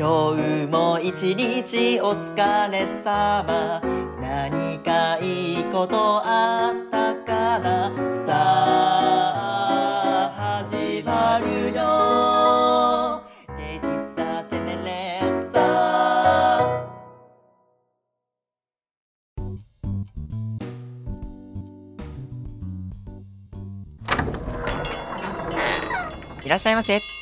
今日も一日お疲れ様。何かいいことあったかな？さあ始まるよ。ゲイ喫茶テネレッタいらっしゃいませ。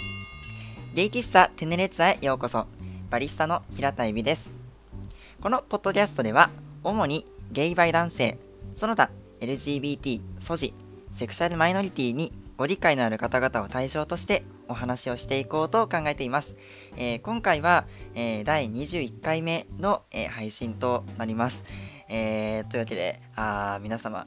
ゲイ喫茶テネレッツァへようこそ。バリスタの平田恵美です。このポッドキャストでは主にゲイバイ男性その他 LGBT ソジセクシャルマイノリティにご理解のある方々を対象としてお話をしていこうと考えています、えー今回は、えー第21回目の、えー配信となります、えーというわけであ皆様。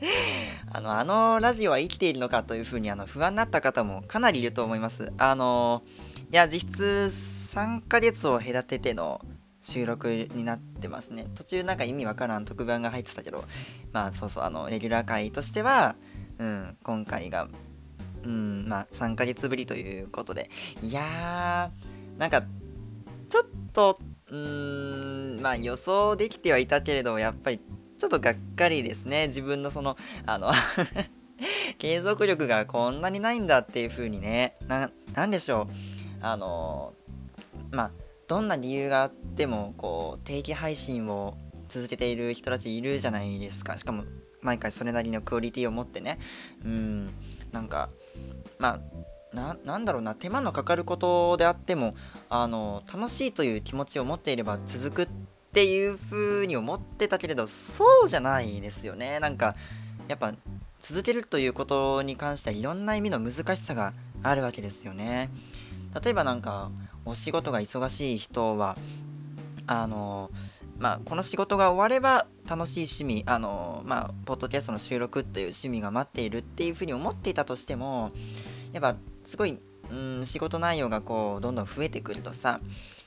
あの、あのラジオは生きているのかというふうにあの不安になった方もかなりいると思います。あの、いや、実質3ヶ月を隔てての収録になってますね。途中なんか意味わからん特番が入ってたけど、まあそうそう、あの、レギュラー回としては、うん、今回が、うん、まあ3ヶ月ぶりということで、いやー、なんか、ちょっと、うん、まあ予想できてはいたけれど、やっぱりちょっとがっかりですね。自分のその、あの、継続力がこんなにないんだっていう風にね、な、なんでしょう。あの、まあ、どんな理由があっても、こう、定期配信を続けている人たちいるじゃないですか。しかも、毎回それなりのクオリティを持ってね。うん、なんか、まあ、なんだろうな手間のかかることであってもあの楽しいという気持ちを持っていれば続くっていう風に思ってたけれどそうじゃないですよね。なんかやっぱ続けるということに関してはいろんな意味の難しさがあるわけですよね。例えばなんかお仕事が忙しい人はあのまあこの仕事が終われば楽しい趣味あのまあポッドキャストの収録っていう趣味が待っているっていう風に思っていたとしてもやっぱすごいうん仕事内容がこうどんどん増えてくるとさ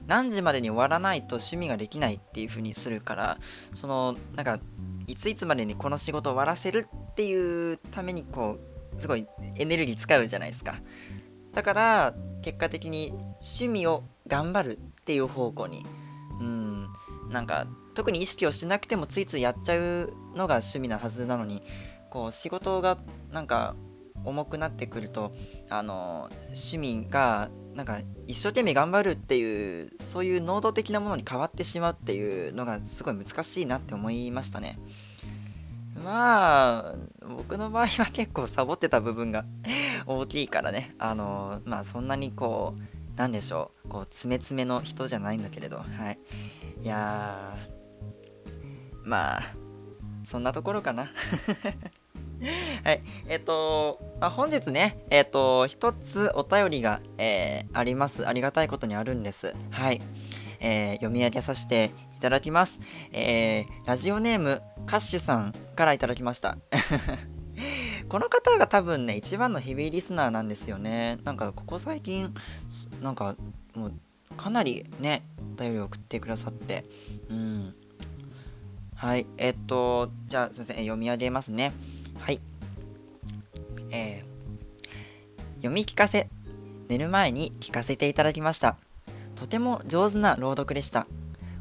何時までに終わらないと趣味ができないっていう風にするからそのなんかいついつまでにこの仕事を終わらせるっていうためにこうすごいエネルギー使うじゃないですか。だから結果的に趣味を頑張るっていう方向にうんなんか特に意識をしなくてもついついやっちゃうのが趣味なはずなのにこう仕事がなんか重くなってくるとあの趣味がなんか一生懸命頑張るっていうそういう能動的なものに変わってしまうっていうのがすごい難しいなって思いましたね。まあ僕の場合は結構サボってた部分が 大きいからね。あのまあそんなにこうなんでしょうこう詰め詰めの人じゃないんだけれど。はい。いやーまあそんなところかな。はい、えっ、と、まあ、本日ね、えっ、と、一つお便りが、えーあります。ありがたいことにあるんです。はい。えー読み上げさせていただきます。えーラジオネーム、カッシュさんからいただきました。この方が多分ね、一番のヘビーリスナーなんですよね。なんか、ここ最近、なんか、もう、かなりね、お便りを送ってくださって、うん。はい、えっと、じゃあ、すいません、読み上げますね。えー読み聞かせ。寝る前に聞かせていただきました。とても上手な朗読でした。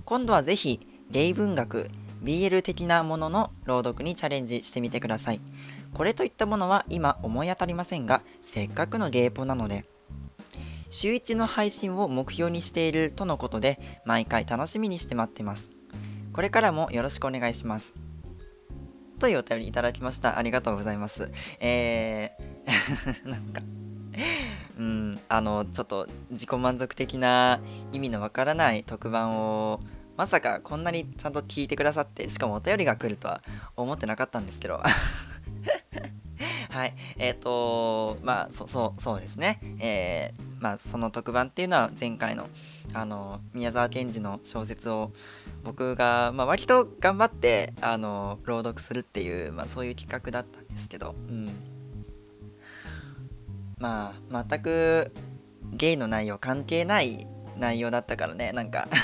今度はぜひ、ゲイ文学、BL 的なものの朗読にチャレンジしてみてください。これといったものは今思い当たりませんが、せっかくのゲイポなので、週1の配信を目標にしているとのことで、毎回楽しみにして待ってます。これからもよろしくお願いします。というお便りいただきました。ありがとうございます。えー、なんか、うん、あの、ちょっと自己満足的な意味のわからない特番を、まさかこんなにちゃんと聞いてくださって、しかもお便りが来るとは思ってなかったんですけど。はい、えっ、と、まあ、そそうそうですね。えーまあ、その特番っていうのは前回の、あの、宮沢賢治の小説を僕が、まあ、割と頑張ってあの朗読するっていう、まあ、そういう企画だったんですけど、うん、まあ全くゲイの内容関係ない内容だったからねなんか。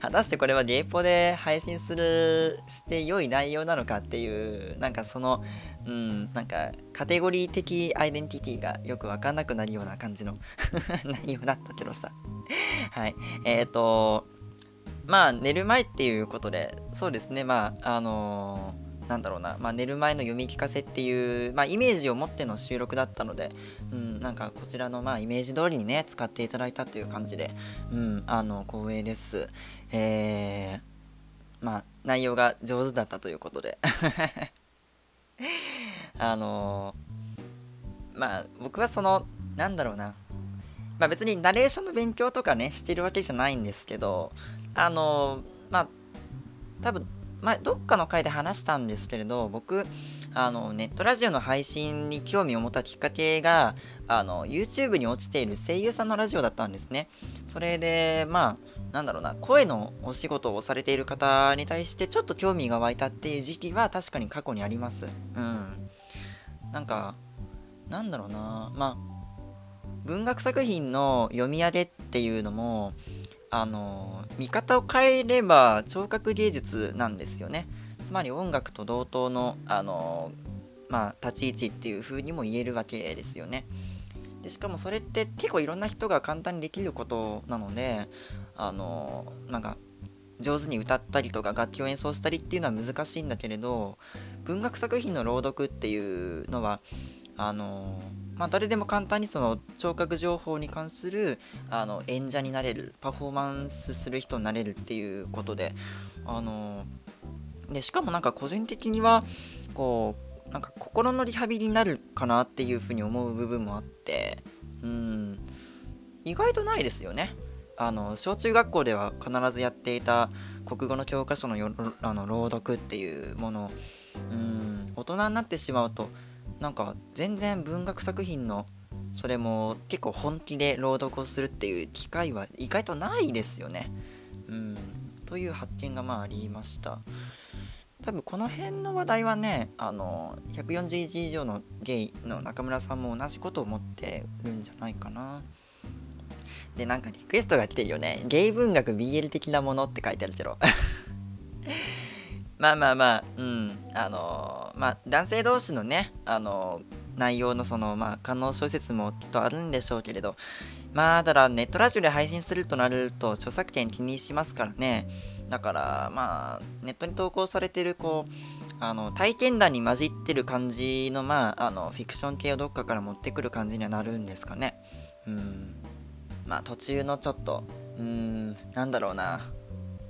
果たしてこれはゲイポで配信するして良い内容なのかっていうなんかそのうん、なんかカテゴリー的アイデンティティがよくわかんなくなるような感じの 内容だったけどさ。はい。えっ、ー、と、まあ寝る前っていうことで、そうですね、まあ、あのーなんだろうな、まあ、寝る前の読み聞かせっていう、まあ、イメージを持っての収録だったので、うん、なんかこちらのまあイメージ通りにね使っていただいたという感じで、うん、あの光栄です。えー、まあ内容が上手だったということで あのー、まあ僕はそのなんだろうな。まあ別にナレーションの勉強とかねしてるわけじゃないんですけどあのー、まあ多分まどっかの回で話したんですけれど僕あのネットラジオの配信に興味を持ったきっかけがあの YouTube に落ちている声優さんのラジオだったんですね。それでまあなんだろうな声のお仕事をされている方に対してちょっと興味が湧いたっていう時期は確かに過去にあります。うん。なんかなんだろうなまあ文学作品の読み上げっていうのもあの見方を変えれば聴覚芸術なんですよね。つまり音楽と同等のあのまあ立ち位置っていう風にも言えるわけですよね。でしかもそれって結構いろんな人が簡単にできることなのであのなんか上手に歌ったりとか楽器を演奏したりっていうのは難しいんだけれど文学作品の朗読っていうのはあのまあ、誰でも簡単にその聴覚情報に関するあの演者になれるパフォーマンスする人になれるっていうことであのでしかもなんか個人的にはこうなんか心のリハビリになるかなっていうふうに思う部分もあってうん意外とないですよね。あの小中学校では必ずやっていた国語の教科書のよあの朗読っていうものうん大人になってしまうとなんか全然文学作品のそれも結構本気で朗読をするっていう機会は意外とないですよね。うん、という発見がまあありました。多分この辺の話題はねあの140字以上のゲイの中村さんも同じことを思ってるんじゃないかな。でなんかリクエストが来てるよね。ゲイ文学 BL 的なものって書いてあるけど。まあまあまあ、うん、あのー、まあ男性同士のね、あのー、内容のその、まあ、観音小説もきっとあるんでしょうけれど、まあ、ただネットラジオで配信するとなると、著作権気にしますからね。だから、まあ、ネットに投稿されてる、こう、あの、体験談に混じってる感じの、まあ、あの、フィクション系をどっかから持ってくる感じにはなるんですかね。うん。まあ、途中のちょっと、うーん、なんだろうな。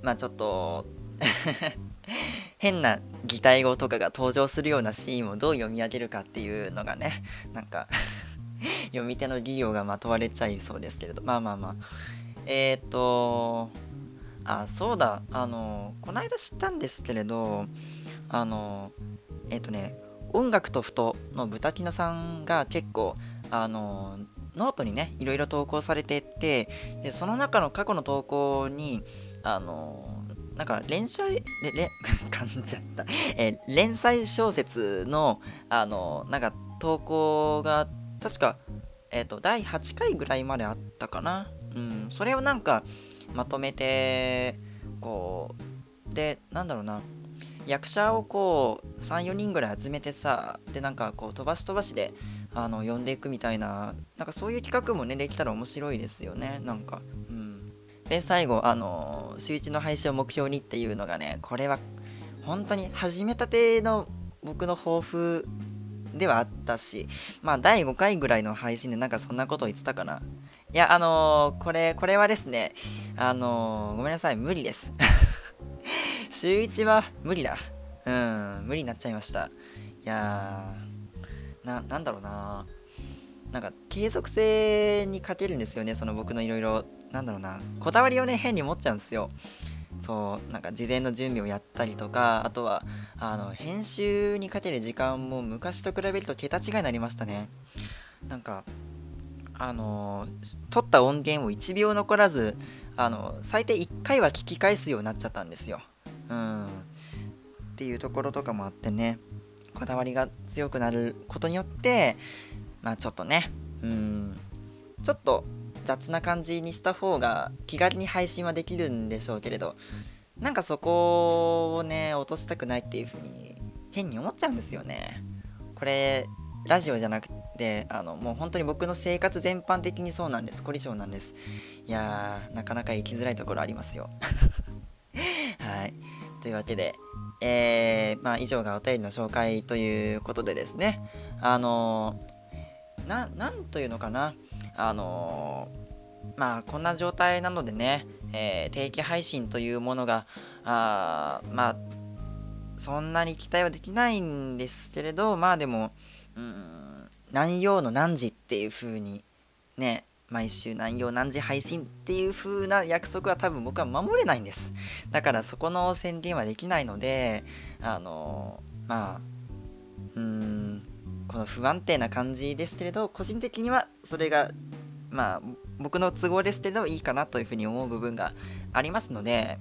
まあ、ちょっと 変な擬態語とかが登場するようなシーンをどう読み上げるかっていうのがねなんか 読み手の技量がまとわれちゃいそうですけれど。まあまあまあ。えっ、ー、とあそうだ。あのこの間知ったんですけれどあのえっ、ー、とね音楽とふとの豚キノさんが結構あのノートにねいろいろ投稿されててでその中の過去の投稿にあのなんか連載、れ、れ、噛んじゃった。えー、連載小説の、あの、なんか投稿が、確か、えっ、ー、と、第8回ぐらいまであったかな。うん、それをなんか、まとめて、こう、で、なんだろうな、役者をこう、3、4人ぐらい集めてさ、で、なんかこう、飛ばし飛ばしで、あの、呼んでいくみたいな、なんかそういう企画もね、できたら面白いですよね、なんか。うん。で、最後、あの週1の配信を目標にっていうのがねこれは本当に始めたての僕の抱負ではあったしまあ第5回ぐらいの配信でなんかそんなことを言ってたかな。いやあのー、これこれはですねあのー、ごめんなさい無理です。週1は無理だ。うん無理になっちゃいました。いやー。ななんだろうな。なんか継続性に欠けるんですよねその僕のいろいろなんだろうな。こだわりをね変に持っちゃうんですよ。そうなんか事前の準備をやったりとかあとはあの編集にかける時間も昔と比べると桁違いになりましたね。なんかあの撮った音源を1秒残らずあの最低1回は聞き返すようになっちゃったんですよ。うん。っていうところとかもあってね。こだわりが強くなることによってまあちょっとねうんちょっと雑な感じにした方が気軽に配信はできるんでしょうけれどなんかそこをね落としたくないっていう風に変に思っちゃうんですよね。これラジオじゃなくてあのもう本当に僕の生活全般的にそうなんです。凝り性なんです。いやーなかなか生きづらいところありますよ。はい。というわけでえー、まあ以上がお便りの紹介ということでですね。あのー、ななんというのかな。あのー、まあこんな状態なのでね、えー、定期配信というものがあまあそんなに期待はできないんですけれどまあでもうん何曜の何時っていう風にね毎週何曜何時配信っていう風な約束は多分僕は守れないんです。だからそこの宣言はできないのであのまあうーんこの不安定な感じですけれど個人的にはそれがまあ僕の都合ですけどいいかなというふうに思う部分がありますので、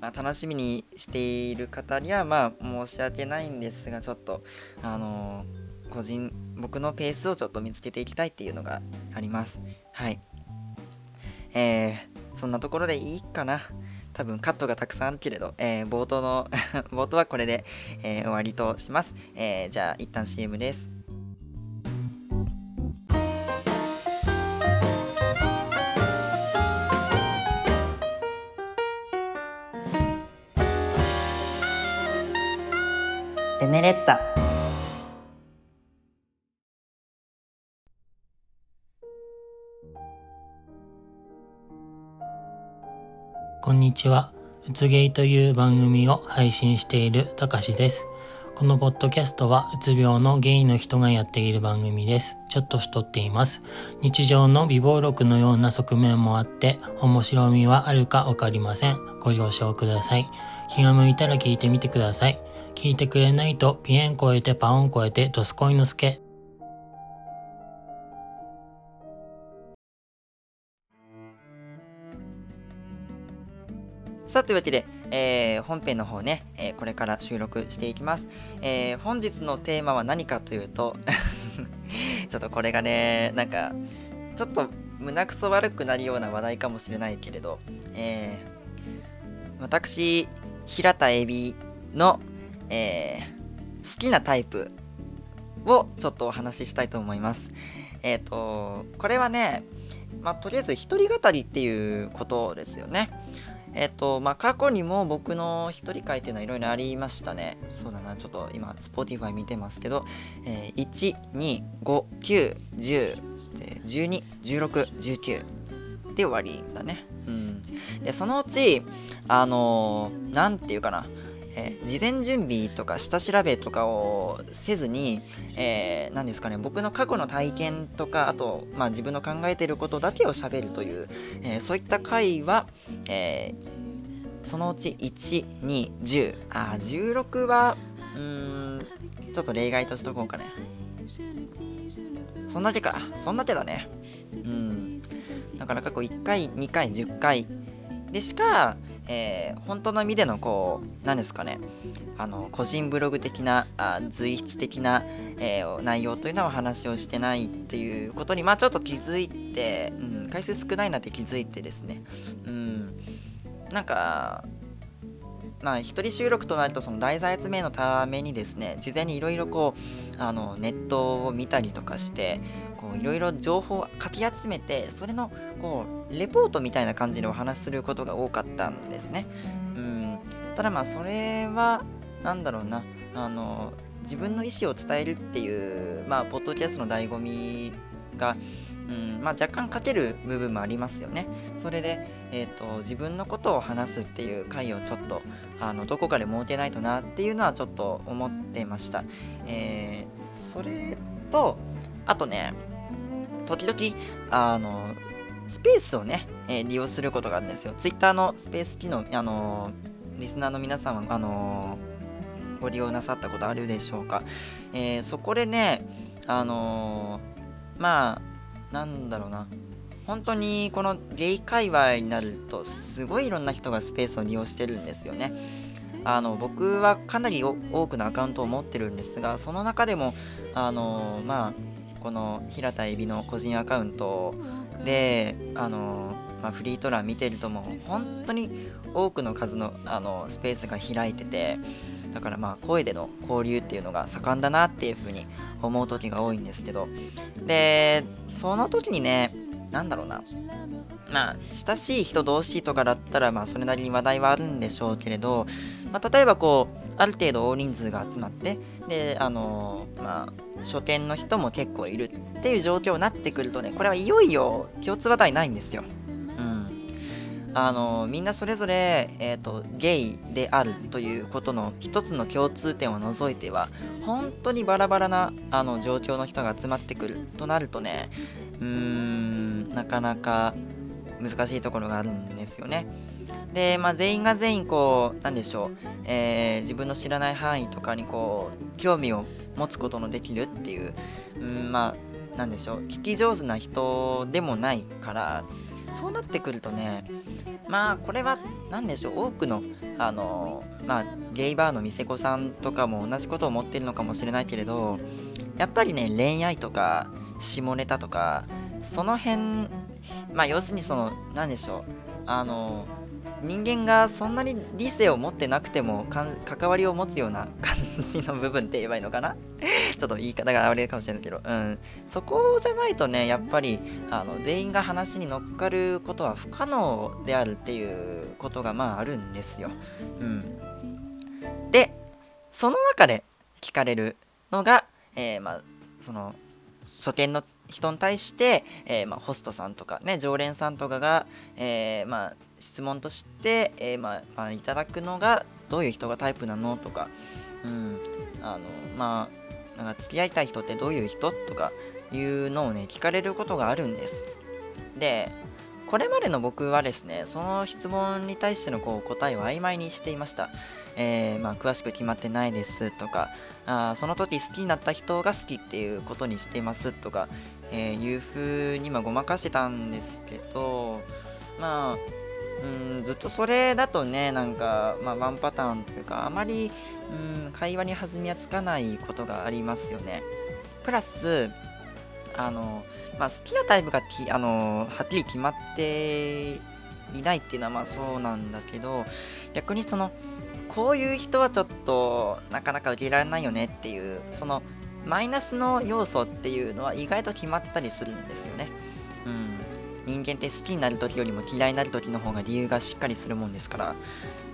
まあ、楽しみにしている方にはまあ申し訳ないんですがちょっとあのー、個人僕のペースをちょっと見つけていきたいっていうのがあります。はい。えー、そんなところでいいかな。多分カットがたくさんあるけれど、えー、冒頭の 冒頭はこれで、えー、終わりとします、えー、じゃあ一旦 CM です。テネレッツァ。こんにちは。うつげいという番組を配信しているたかしです。このポッドキャストはうつ病のゲイの人がやっている番組です。ちょっと太っています。日常の微暴録のような側面もあって面白みはあるかわかりません。ご了承ください。気が向いたら聞いてみてください。聞いてくれないとピエン超えてパオン超えてドスコイのスケ。さあというわけで、えー、本編の方ね、えー、これから収録していきます。えー、本日のテーマは何かというと ちょっとこれがね、なんか、ちょっと胸くそ悪くなるような話題かもしれないけれど、え私、平田エビの、え好きなタイプをちょっとお話ししたいと思います。えっ、と、これはね、まあ、とりあえず一人語りっていうことですよね。えっと、まあ、過去にも僕の一人会っていうのはいろいろありましたね。そうだな、ちょっと今、Spotify 見てますけど、えー、1、2、5、9、10、そして12、16、19で終わりだね。うん。で、そのうち、あのー、なんていうかな、えー、事前準備とか下調べとかをせずに、えー、何ですかね、僕の過去の体験とか、あと、まあ、自分の考えてることだけをしゃべるという、えー、そういった回は、えそのうち1、2、10、あ、16は、うん、ちょっと例外としとこうかね。そんだけか。そんだけだね。うん。だから過去1回、2回、10回でしか、えー、本当の意味でのこう何ですかねあの個人ブログ的なあ随筆的な、えー、内容というのはお話をしてないっていうことにまあちょっと気づいて、うん、回数少ないなって気づいてですね。うん。なんかまあ、一人収録となるとその題材集めのためにですね事前にいろいろこうあのネットを見たりとかしていろいろ情報をかき集めてそれのこうレポートみたいな感じでお話しすることが多かったんですね。うんただまあそれは何だろうなあの自分の意思を伝えるっていうまあポッドキャストの醍醐味がうんまあ、若干かける部分もありますよね。それで、えーと、自分のことを話すっていう回をちょっとあのどこかで設けないとなっていうのはちょっと思ってました。えー、それとあとね時々、あの、スペースをね、えー、利用することがあるんですよ。Twitter のスペース機能、あのリスナーの皆さんは、あのご利用なさったことあるでしょうか？えー、そこでね、あのまあ、なんだろうな。本当にこのゲイ界隈になるとすごいいろんな人がスペースを利用してるんですよね。あの僕はかなり多くのアカウントを持ってるんですがその中でもあのまあこの平田エビの個人アカウントであの、まあ、フリート欄見てるともう本当に多くの数のあのスペースが開いててだからまあ声での交流っていうのが盛んだなっていうふうに思う時が多いんですけどでその時にねなんだろうなまあ親しい人同士とかだったらまあそれなりに話題はあるんでしょうけれど、まあ、例えばこうある程度大人数が集まってであのまあ書店の人も結構いるっていう状況になってくるとねこれはいよいよ共通話題ないんですよ。あのみんなそれぞれ、えーと、ゲイであるということの一つの共通点を除いては本当にバラバラなあの状況の人が集まってくるとなるとねうーんなかなか難しいところがあるんですよね。で、まあ、全員が全員こうなんでしょう、えー、自分の知らない範囲とかにこう興味を持つことのできるっていう、うん、まあなんでしょう聞き上手な人でもないからそうなってくるとねまあこれは何でしょう多くのあのまあゲイバーの店子さんとかも同じことを思ってるのかもしれないけれどやっぱりね恋愛とか下ネタとかその辺まあ要するにその何でしょうあの人間がそんなに理性を持ってなくても関わりを持つような感じの部分って言えばいいのかな？ちょっと言い方が悪いかもしれないけど、うん、そこじゃないとねやっぱりあの全員が話に乗っかることは不可能であるっていうことがまああるんですよ。うん、でその中で聞かれるのが、えー、まあその初見の人に対して、えー、まあ、ホストさんとかね常連さんとかが、えー、まあ、質問として、えー、まあ、まあ、いただくのがどういう人がタイプなのとか、うん、あのまあなんか付き合いたい人ってどういう人とかいうのをね聞かれることがあるんです。でこれまでの僕はですねその質問に対してのこう答えを曖昧にしていました、えー、まあ、詳しく決まってないですとかあその時好きになった人が好きっていうことにしてますとか、えー、いう風にまごまかしてたんですけどまあうんずっとそれだとねなんか、まあ、ワンパターンというかあまりうん会話に弾みはつかないことがありますよねプラスあの、まあ、好きなタイプがきあのはっきり決まっていないっていうのはまあそうなんだけど逆にそのこういう人はちょっとなかなか受けられないよねっていうそのマイナスの要素っていうのは意外と決まってたりするんですよね。人間って好きになる時よりも嫌いになる時の方が理由がしっかりするもんですから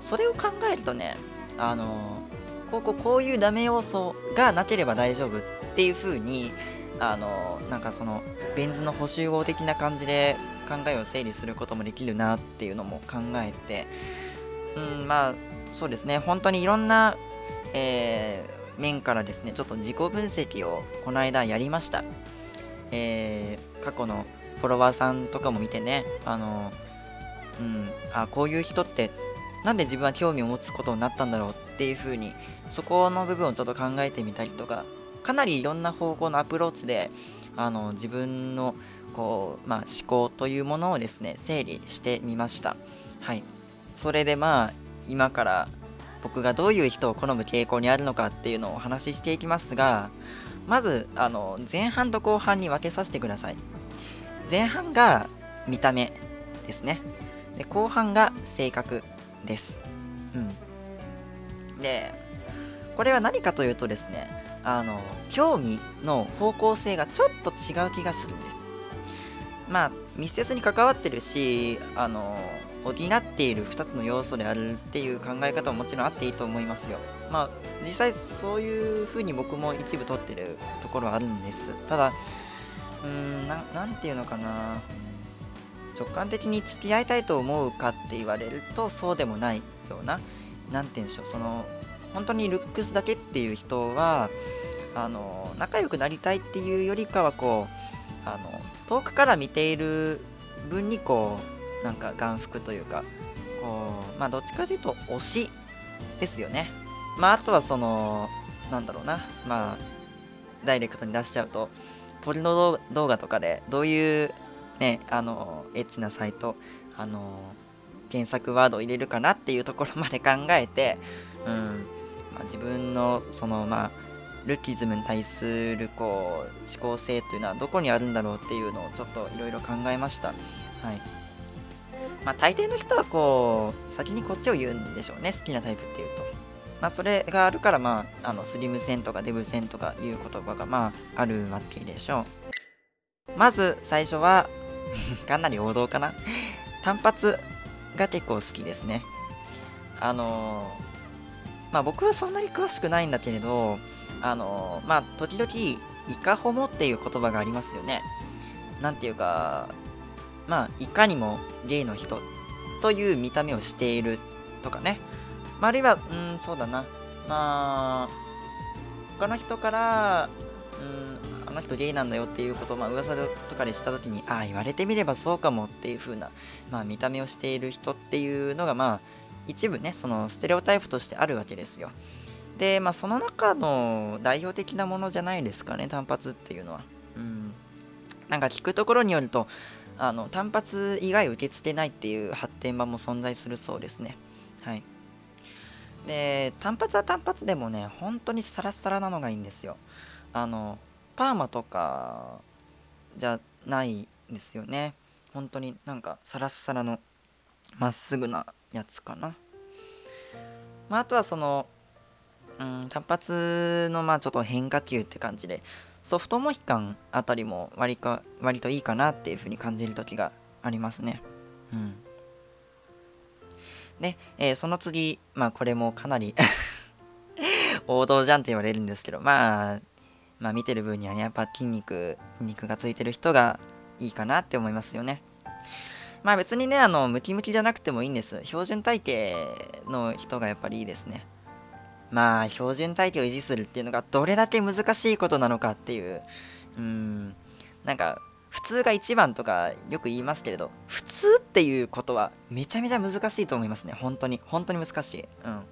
それを考えるとねあのこうこうこういうダメ要素がなければ大丈夫っていう風にあのなんかそのベン図の補修合的な感じで考えを整理することもできるなっていうのも考えてうんまあそうですね、本当にいろんな、えー、面からですね、ちょっと自己分析をこの間やりました。えー、過去のフォロワーさんとかも見てね、あの、うん、あ、こういう人って、なんで自分は興味を持つことになったんだろうっていうふうに、そこの部分をちょっと考えてみたりとか、かなりいろんな方向のアプローチで、あの自分のこう、まあ、思考というものをですね、整理してみました。はい。それでまあ、今から僕がどういう人を好む傾向にあるのかっていうのをお話ししていきますがまずあの前半と後半に分けさせてください前半が見た目ですねで後半が性格ですうんでこれは何かというとですねあの興味の方向性がちょっと違う気がするんですまあ密接に関わってるしあの補っている2つの要素であるっていう考え方ももちろんあっていいと思いますよ。まあ実際そういう風に僕も一部取ってるところはあるんです。ただ、うーんな、なんていうのかな。直感的に付き合いたいと思うかって言われるとそうでもないような、なんて言うんでしょう、その、本当にルックスだけっていう人は、あの、仲良くなりたいっていうよりかはこう、あの、遠くから見ている分にこう、なんか眼福というかこうまあどっちかというと推しですよね。まああとはそのなんだろうな。まあダイレクトに出しちゃうとポルノ動画とかでどういうねあのエッチなサイトあの検索ワードを入れるかなっていうところまで考えてうんまあ、自分のそのまあルッキズムに対するこう思考性というのはどこにあるんだろうっていうのをちょっといろいろ考えました。はいまあ、大抵の人はこう、先にこっちを言うんでしょうね、好きなタイプっていうと。まあ、それがあるから、まあ、あのスリム線とかデブ線とかいう言葉が、まあ、あるわけでしょう。まず最初は かなり王道かな単発が結構好きですね。あのー、まあ僕はそんなに詳しくないんだけれど、あのー、まあ時々、イカホモっていう言葉がありますよね。なんていうか、まあ、いかにもゲイの人という見た目をしているとかね。まあ、あるいは、うん、そうだな。まあ、他の人から、うん、あの人ゲイなんだよっていうことを、まあ、噂とかでした時に、ああ、言われてみればそうかもっていう風な、まあ、見た目をしている人っていうのが、まあ、一部ね、そのステレオタイプとしてあるわけですよ。で、まあ、その中の代表的なものじゃないですかね、単発っていうのは。うん。なんか聞くところによると、あの単発以外受け付けないっていう発展場も存在するそうですね。はい。で、単発は単発でもね、本当にサラサラなのがいいんですよ。あの、パーマとかじゃないんですよね。本当になんかサラッサラのまっすぐなやつかな。まあ、あとはその、うん、単発のまあちょっと変化球って感じで、ソフトモヒカンあたりも割か割といいかなっていう風に感じる時がありますね。うん。で、えー、その次、まあこれもかなり 王道じゃんって言われるんですけど、まあ、まあ見てる分にはね、やっぱ筋肉、筋肉がついてる人がいいかなって思いますよね。まあ別にね、あの、ムキムキじゃなくてもいいんです。標準体型の人がやっぱりいいですね。まあ標準体型を維持するっていうのがどれだけ難しいことなのかっていううんなんか普通が一番とかよく言いますけれど普通っていうことはめちゃめちゃ難しいと思いますね。本当に。本当に難しい。うん。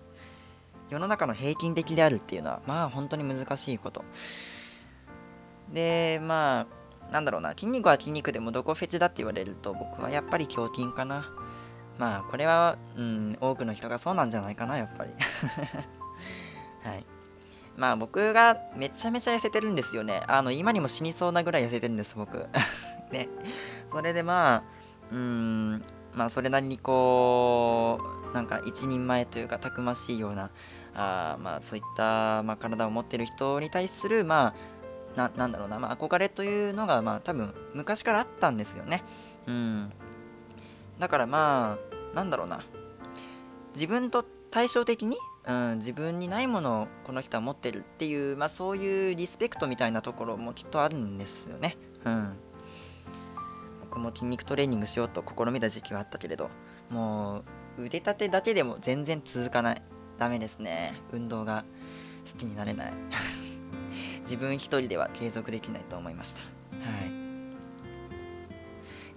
世の中の平均的であるっていうのはまあ本当に難しいこと。でまあなんだろうな。筋肉は筋肉でもどこフェチだって言われると僕はやっぱり胸筋かな。まあこれはうん多くの人がそうなんじゃないかなやっぱり。はい。まあ僕がめちゃめちゃ痩せてるんですよね。あの、今にも死にそうなぐらい痩せてるんです、僕。ね。それでまあ、うーん、まあそれなりにこう、なんか一人前というかたくましいような、あまあそういった、まあ、体を持ってる人に対する、まあ、ななんだろうな、まあ、憧れというのが、まあ多分昔からあったんですよね。うん。だからまあ、なんだろうな。自分と対照的にうん、自分にないものをこの人は持ってるっていう、まあ、そういうリスペクトみたいなところもきっとあるんですよね。うん。僕も筋肉トレーニングしようと試みた時期はあったけれど、もう腕立てだけでも全然続かない。ダメですね。運動が好きになれない。自分一人では継続できないと思いました。はい。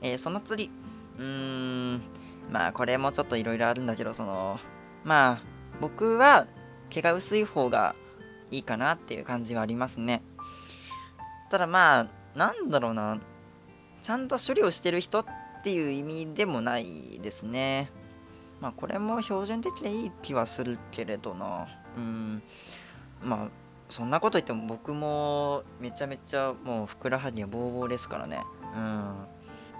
えー、その次、うーん、まあこれもちょっといろいろあるんだけど、その、まあ、僕は毛が薄い方がいいかなっていう感じはありますね。ただまあ、なんだろうな、ちゃんと処理をしてる人っていう意味でもないですね。まあこれも標準的でいい気はするけれどな。うん。まあそんなこと言っても僕もめちゃめちゃもうふくらはぎはボーボーですからね。うん。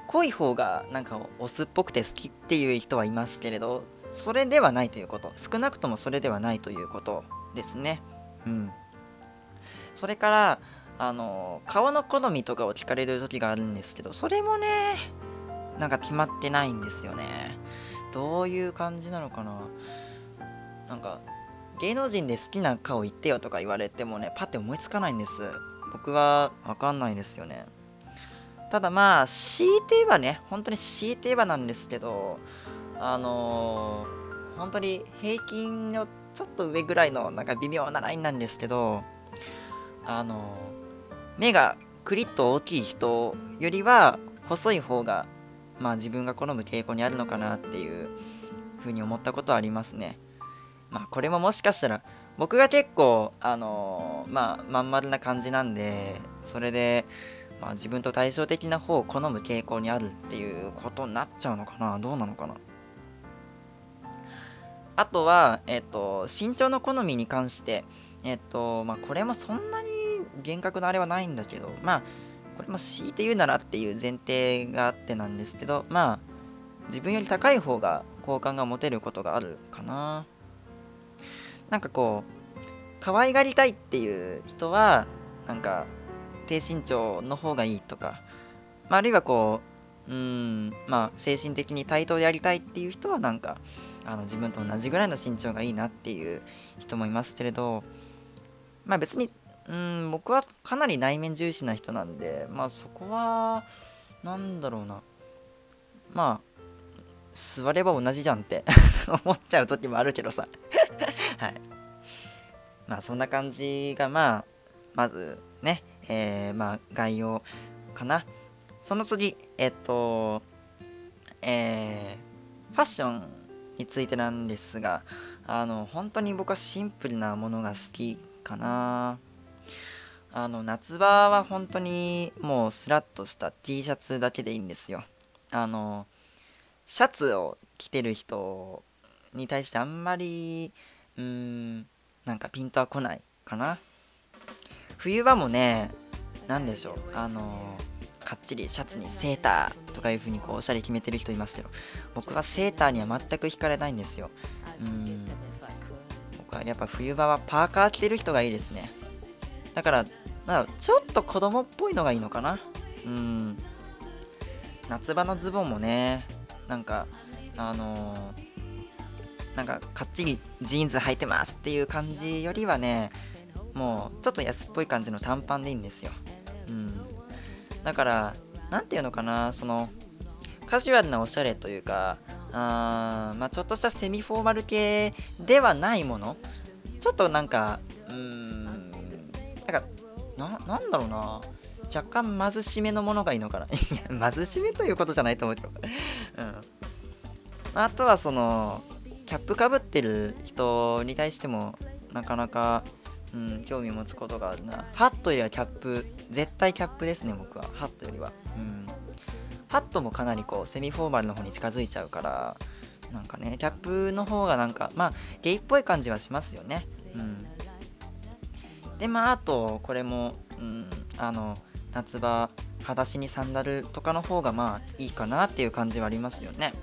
濃い方がなんかオスっぽくて好きっていう人はいますけれど、それではないということ。少なくともそれではないということですね。うん。それからあの顔の好みとかを聞かれる時があるんですけどそれもねなんか決まってないんですよね。どういう感じなのかな。なんか芸能人で好きな顔言ってよとか言われてもねパッて思いつかないんです。僕は分かんないですよね。ただまあ強いて言えばね本当に強いて言えばなんですけどあのー、本当に平均のちょっと上ぐらいのなんか微妙なラインなんですけど、あのー、目がクリッと大きい人よりは細い方が、まあ自分が好む傾向にあるのかなっていうふうに思ったことはありますね。まあこれももしかしたら僕が結構あのー、まあまん丸な感じなんでそれでまあ自分と対照的な方を好む傾向にあるっていうことになっちゃうのかなどうなのかなあとは、えっ、と、身長の好みに関して、えっ、と、まあ、これもそんなに厳格なあれはないんだけど、まあ、これも強いて言うならっていう前提があってなんですけど、まあ、自分より高い方が好感が持てることがあるかな。なんかこう可愛がりたいっていう人はなんか低身長の方がいいとか、まあ、あるいはこううんまあ精神的に対等でやりたいっていう人はなんかあの自分と同じぐらいの身長がいいなっていう人もいますけれどまあ別にうん僕はかなり内面重視な人なんでまあそこはなんだろうな。まあ座れば同じじゃんって 思っちゃう時もあるけどさ。はい。まあそんな感じがまあまずねえー、まあ概要かな。その次えっとえー、ファッションについてなんですがあの本当に僕はシンプルなものが好きかな。あの夏場は本当にもうスラッとした T シャツだけでいいんですよ。あのシャツを着てる人に対してあんまりうーんなんかピントは来ないかな。冬場もね何でしょう。あのかっちりシャツにセーターとかいう風にこうおしゃれ決めてる人いますけど僕はセーターには全く惹かれないんですよ。うん。僕はやっぱ冬場はパーカー着てる人がいいですね。だからなんちょっと子供っぽいのがいいのかな。うん。夏場のズボンもねなんかあのー、なんかかっちりジーンズ履いてますっていう感じよりはねもうちょっと安っぽい感じの短パンでいいんですよ。うん。だから何ていうのかなそのカジュアルなおしゃれというかあまあ、ちょっとしたセミフォーマル系ではないもの。ちょっとなんかうーんなんかななんだろうな。若干貧しめのものがいいのかな。いや貧しめということじゃないと思うけど。うん。あとはそのキャップかぶってる人に対してもなかなかうん、興味持つことがあるな。ハットよりはキャップ、絶対キャップですね、僕は。ハットよりは。うん。ハットもかなりこう、セミフォーマルの方に近づいちゃうから、なんかね、キャップの方がなんか、まあ、ゲイっぽい感じはしますよね。うん。で、まあ、あと、これも、うん、あの、夏場、裸足にサンダルとかの方がまあいいかなっていう感じはありますよね。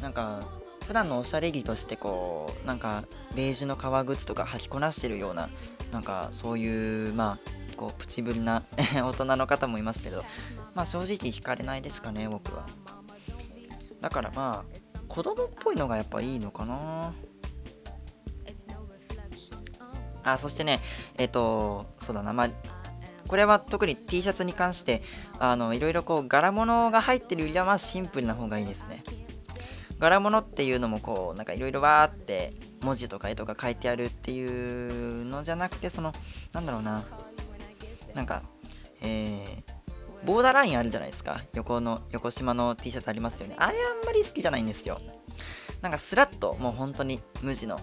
なんか普段のおしゃれ着としてこうなんかベージュの革靴とか履きこなしてるようななんかそういうまあこうプチぶりな 大人の方もいますけどまあ正直惹かれないですかね僕は。だからまあ子供っぽいのがやっぱいいのかな。あそしてねえっ、とそうだなまあこれは特に T シャツに関してあのいろいろこう柄物が入ってるよりはまあシンプルな方がいいですね。柄物っていうのもこうなんかいろいろわーって文字とか絵とか書いてあるっていうのじゃなくてそのなんだろうななんかえー、ボーダーラインあるじゃないですか。横の横島の T シャツありますよね。あれあんまり好きじゃないんですよ。なんかスラッともう本当に無地の。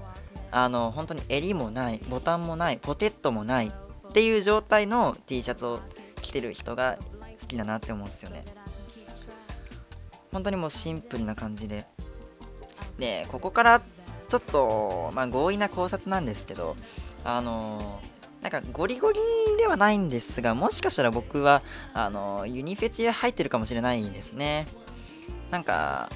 あの本当に襟もないボタンもないポケットもないっていう状態の T シャツを着てる人が好きだなって思うんですよね。本当にもうシンプルな感じで。でここからちょっと、まあ、強引な考察なんですけどあのなんかゴリゴリではないんですがもしかしたら僕はあのユニフェチ入ってるかもしれないですね。なんか、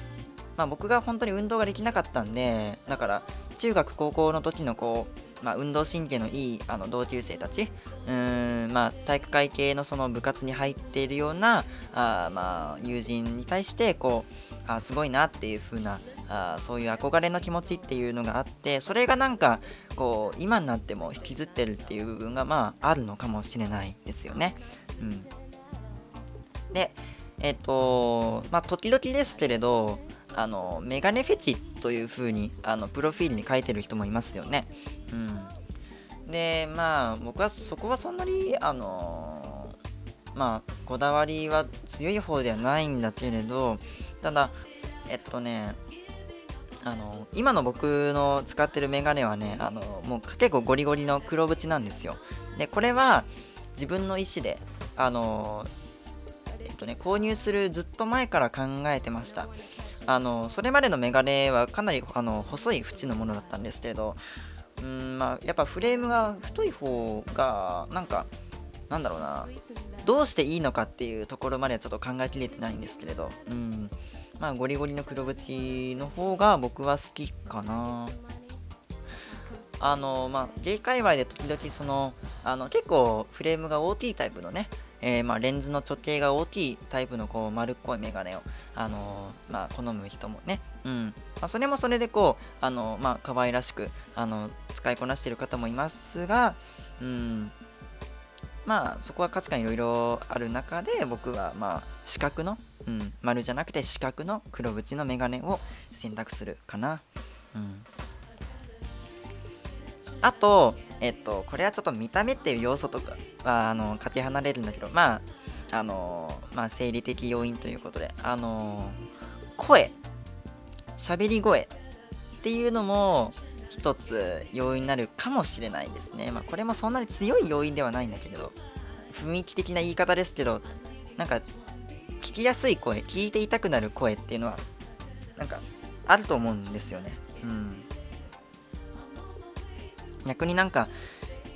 まあ、僕が本当に運動ができなかったんでだから中学高校の時のこう、まあ、運動神経のいいあの同級生たちうーん、まあ、体育会系のその部活に入っているようなあ、まあ、友人に対してこうあすごいなっていう風なあそういう憧れの気持ちっていうのがあってそれがなんかこう今になっても引きずってるっていう部分がまああるのかもしれないですよね。うん、でえっ、ー、とまあ時々ですけれどあのメガネフェチという風にあにプロフィールに書いてる人もいますよね。うん、でまあ僕はそこはそんなにあのまあこだわりは強い方ではないんだけれどただえっとねあの今の僕の使ってるメガネはねあのもう結構ゴリゴリの黒縁なんですよ。でこれは自分の意思であのえっとね購入するずっと前から考えてました。あのそれまでのメガネはかなりあの細い縁のものだったんですけれどうんまあやっぱフレームが太い方がなんかなんだろうなどうしていいのかっていうところまではちょっと考えきれてないんですけれどうん。まあ、ゴリゴリの黒縁の方が僕は好きかな。あのまあ、ゲイ界隈で時々そのあの結構フレームが大きいタイプのね、えー、まあ、レンズの直径が大きいタイプのこう丸っこいメガネを、あのまあ、好む人もね、うんまあ、それもそれでこう、あのまあ可愛らしくあの使いこなしてる方もいますが、うんまあそこは価値観いろいろある中で僕はまあ四角の、うん、丸じゃなくて四角の黒縁のメガネを選択するかな。うんあと、えっと、これはちょっと見た目っていう要素とかは、あの、かけ離れるんだけど、まあ、あの、まあ、生理的要因ということで、あの、声、喋り声っていうのも、一つ要因になるかもしれないですね。まあ、これもそんなに強い要因ではないんだけれど、雰囲気的な言い方ですけど、なんか、聞きやすい声、聞いていたくなる声っていうのは、なんか、あると思うんですよね。うん。逆になんか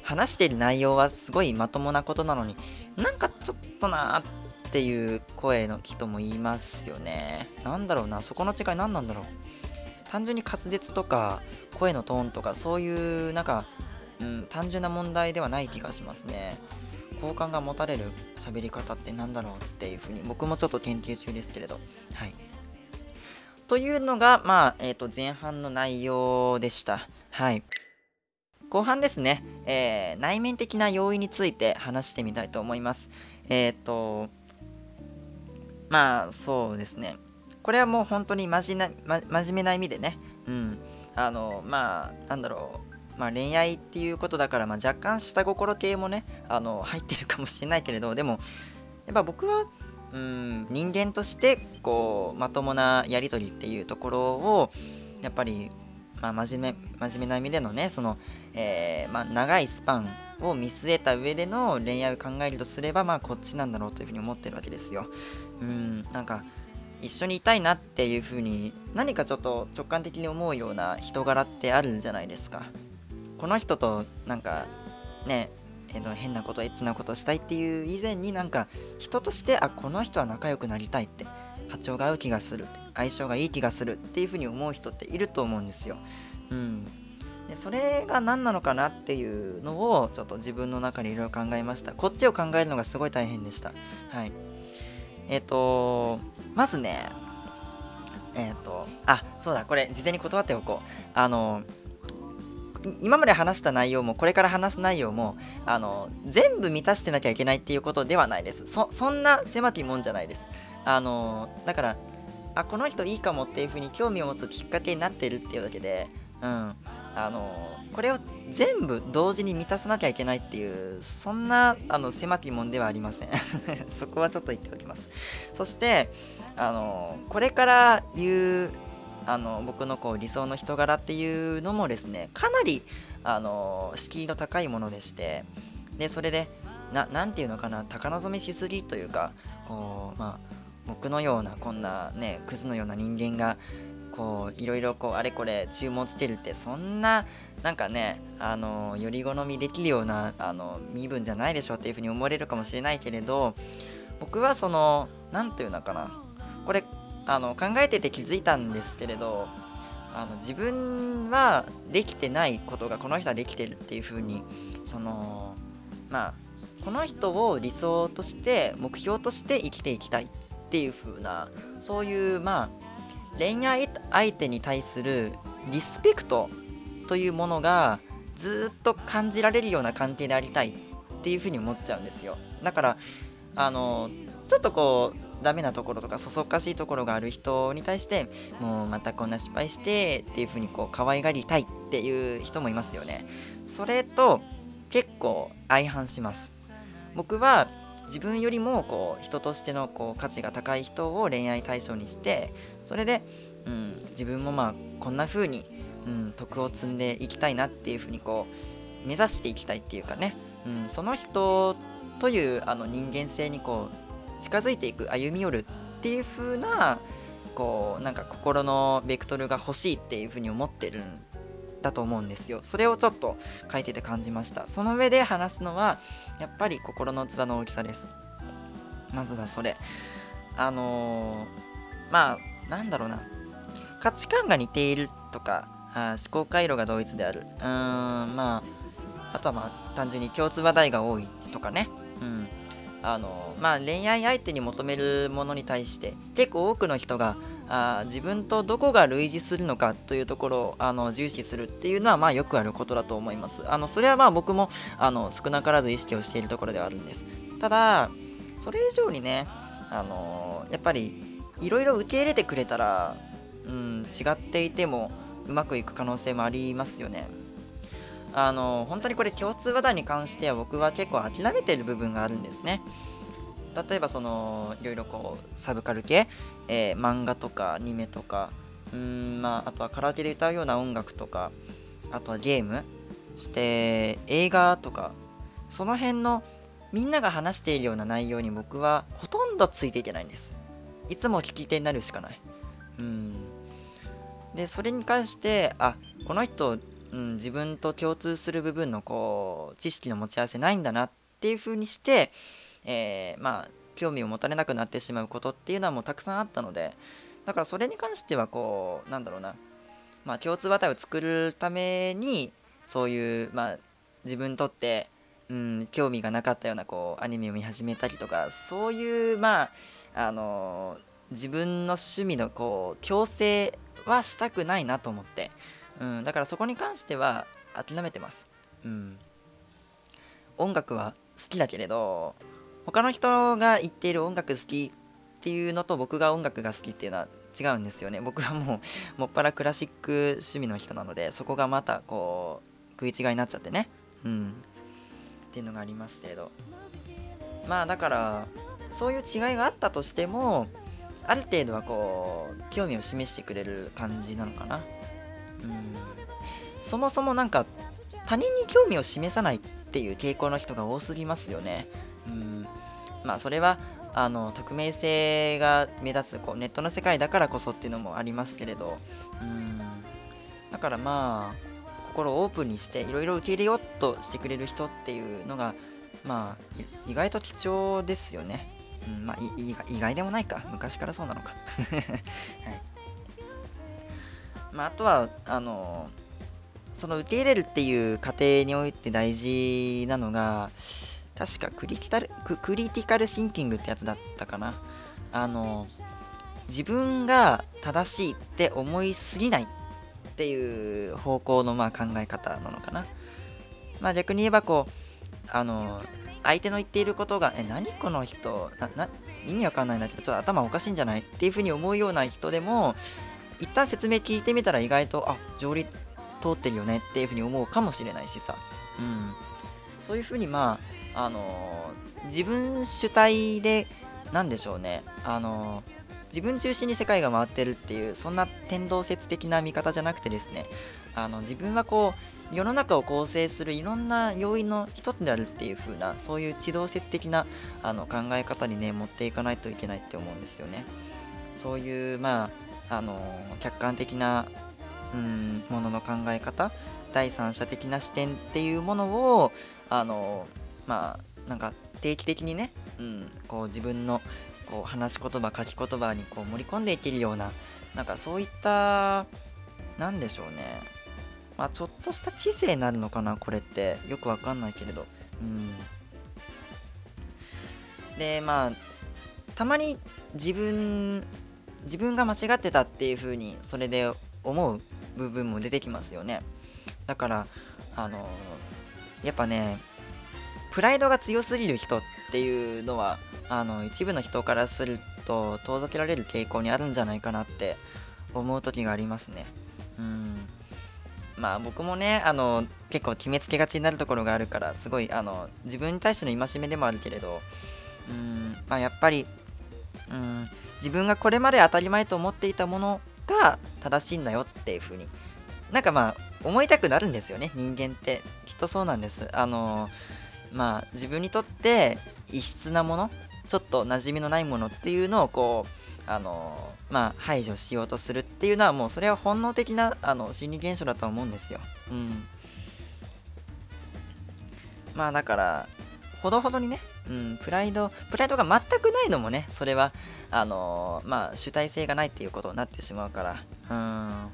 話してる内容はすごいまともなことなのになんかちょっとなーっていう声の人も言いますよねなんだろうなそこの違い何なんだろう単純に滑舌とか声のトーンとかそういうなんか、うん、単純な問題ではない気がしますね。好感が持たれる喋り方って何だろうっていうふうに僕もちょっと研究中ですけれど。はい。というのがまあえ、ー、と前半の内容でした。はい。後半ですね、えー、内面的な要因について話してみたいと思います。えっ、ー、と、まあそうですね。これはもう本当に真面目な真面目な意味でね、うん、あの、まあ、なんだろう、まあ、恋愛っていうことだから、まあ、若干下心系もね、あの入ってるかもしれないけれど、でも、やっぱ僕は、うん、人間としてこうまともなやり取りっていうところをやっぱりまあ、真面目真面目な意味でのねその、えー、まあ、長いスパンを見据えた上での恋愛を考えるとすればまあこっちなんだろうというふうに思ってるわけですよ。うん。なんか一緒にいたいなっていうふうに何かちょっと直感的に思うような人柄ってあるんじゃないですかこの人となんかねえー、と変なことエッチなことしたいっていう以前になんか人としてあこの人は仲良くなりたいって波長が合う気がする相性がいい気がするっていうふうに思う人っていると思うんですよ。うん、でそれが何なのかなっていうのをちょっと自分の中でいろいろ考えました。こっちを考えるのがすごい大変でした。はい。えっ、ー、とまずね、えっ、ー、と、あ、そうだ、これ事前に断っておこう。あの、今まで話した内容もこれから話す内容もあの全部満たしてなきゃいけないっていうことではないです。そそんな狭きもんじゃないです。あのだからあこの人いいかもっていう風に興味を持つきっかけになってるっていうだけで、うん、あのこれを全部同時に満たさなきゃいけないっていうそんなあの狭き門ではありません。そこはちょっと言っておきます。そしてあのこれから言うあの僕のこう理想の人柄っていうのもですねかなりあの敷居の高いものでしてでそれで何て言うのかな高望みしすぎというかこうまあ僕のようなこんなねクズのような人間がこういろいろこうあれこれ注文つけるってそんななんかねあのより好みできるようなあの身分じゃないでしょっていうふうに思われるかもしれないけれど僕はその何て言うのかなこれあの考えてて気づいたんですけれどあの自分はできてないことがこの人はできてるっていうふうにそのまあこの人を理想として目標として生きていきたいっていう風なそういうまあ恋愛相手に対するリスペクトというものがずっと感じられるような関係でありたいっていう風に思っちゃうんですよ。だからあのちょっとこうダメなところとかそそっかしいところがある人に対してもうまたこんな失敗してっていう風にこう可愛がりたいっていう人もいますよね。それと結構相反します。僕は自分よりもこう人としてのこう価値が高い人を恋愛対象にしてそれで、うん、自分もまあこんな風に、うん、徳を積んでいきたいなっていう風にこう目指していきたいっていうかね、うん、その人というあの人間性にこう近づいていく歩み寄るっていう風なこうなんか心のベクトルが欲しいっていう風に思ってるんだと思うんですよ。それをちょっと書いてて感じました。その上で話すのはやっぱり心の器の大きさです。まずはそれ。あのー、まあなんだろうな。価値観が似ているとかあ思考回路が同一である。うーんまああとはまあ単純に共通話題が多いとかね。うん。あのまあ恋愛相手に求めるものに対して結構多くの人があ自分とどこが類似するのかというところをあの重視するっていうのはまあよくあることだと思います。あのそれはまあ僕もあの少なからず意識をしているところではあるんです。ただそれ以上にねあのやっぱりいろいろ受け入れてくれたら、うん、違っていてもうまくいく可能性もありますよね。あの本当にこれ共通話題に関しては僕は結構諦めてる部分があるんですね。例えばそのいろいろこうサブカル系、えー、漫画とかアニメとかうんまああとはカラオケで歌うような音楽とかあとはゲームして映画とかその辺のみんなが話しているような内容に僕はほとんどついていけないんです。いつも聞き手になるしかない。うん。でそれに関してあこの人、うん、自分と共通する部分のこう知識の持ち合わせないんだなっていう風にしてえー、まあ興味を持たれなくなってしまうことっていうのはもうたくさんあったのでだからそれに関してはこうなんだろうな。まあ共通話題を作るためにそういうまあ自分にとってうん興味がなかったようなこうアニメを見始めたりとかそういうまああのー、自分の趣味のこう強制はしたくないなと思って、うん、だからそこに関しては諦めてます、うん、音楽は好きだけれど他の人が言っている音楽好きっていうのと僕が音楽が好きっていうのは違うんですよね。僕はもう もっぱらクラシック趣味の人なのでそこがまたこう食い違いになっちゃってね。うん。っていうのがありますけど。まあだからそういう違いがあったとしてもある程度はこう興味を示してくれる感じなのかな。うん。そもそもなんか他人に興味を示さないっていう傾向の人が多すぎますよね。まあそれはあの匿名性が目立つこうネットの世界だからこそっていうのもありますけれどうん。だからまあ心をオープンにしていろいろ受け入れようとしてくれる人っていうのがまあ意外と貴重ですよね、うん、まあ意外でもないか。昔からそうなのか。はい。まあ、あとはあのその受け入れるっていう過程において大事なのが確かクリティカルクリティカルシンキングってやつだったかな。あの自分が正しいって思いすぎないっていう方向のまあ考え方なのかな。まあ逆に言えばこうあの相手の言っていることがえ何この人なな意味わかんないんだけどちょっと頭おかしいんじゃないっていうふうに思うような人でも一旦説明聞いてみたら意外とあ条理通ってるよねっていうふうに思うかもしれないしさ。うん。そういうふうにまああの自分主体で何でしょうね。あの自分中心に世界が回ってるっていうそんな天動説的な見方じゃなくてですね。あの自分はこう世の中を構成するいろんな要因の一つであるっていう風なそういう地動説的なあの考え方にね持っていかないといけないって思うんですよね。そういうまああの客観的なうんものの考え方第三者的な視点っていうものをあのまあなんか定期的にね、うん、こう自分のこう話し言葉書き言葉にこう盛り込んでいけるようななんかそういった何でしょうね。まあちょっとした知性になるのかなこれって。よくわかんないけれど。うん。でまあたまに自分自分が間違ってたっていう風にそれで思う部分も出てきますよね。だからあのやっぱねプライドが強すぎる人っていうのはあの一部の人からすると遠ざけられる傾向にあるんじゃないかなって思う時がありますね。うん。まあ僕もねあの結構決めつけがちになるところがあるからすごいあの自分に対しての戒めでもあるけれどうん。まあやっぱりうん。自分がこれまで当たり前と思っていたものが正しいんだよっていう風に。なんかまあ思いたくなるんですよね人間って。きっとそうなんです。あのまあ自分にとって異質なものちょっと馴染みのないものっていうのをこうあのまあ排除しようとするっていうのはもうそれは本能的なあの心理現象だと思うんですよ。うん。まあだからほどほどにね、うん、プライド、プライドが全くないのもね、それは、あの、まあ、主体性がないっていうことになってしまうから、うん。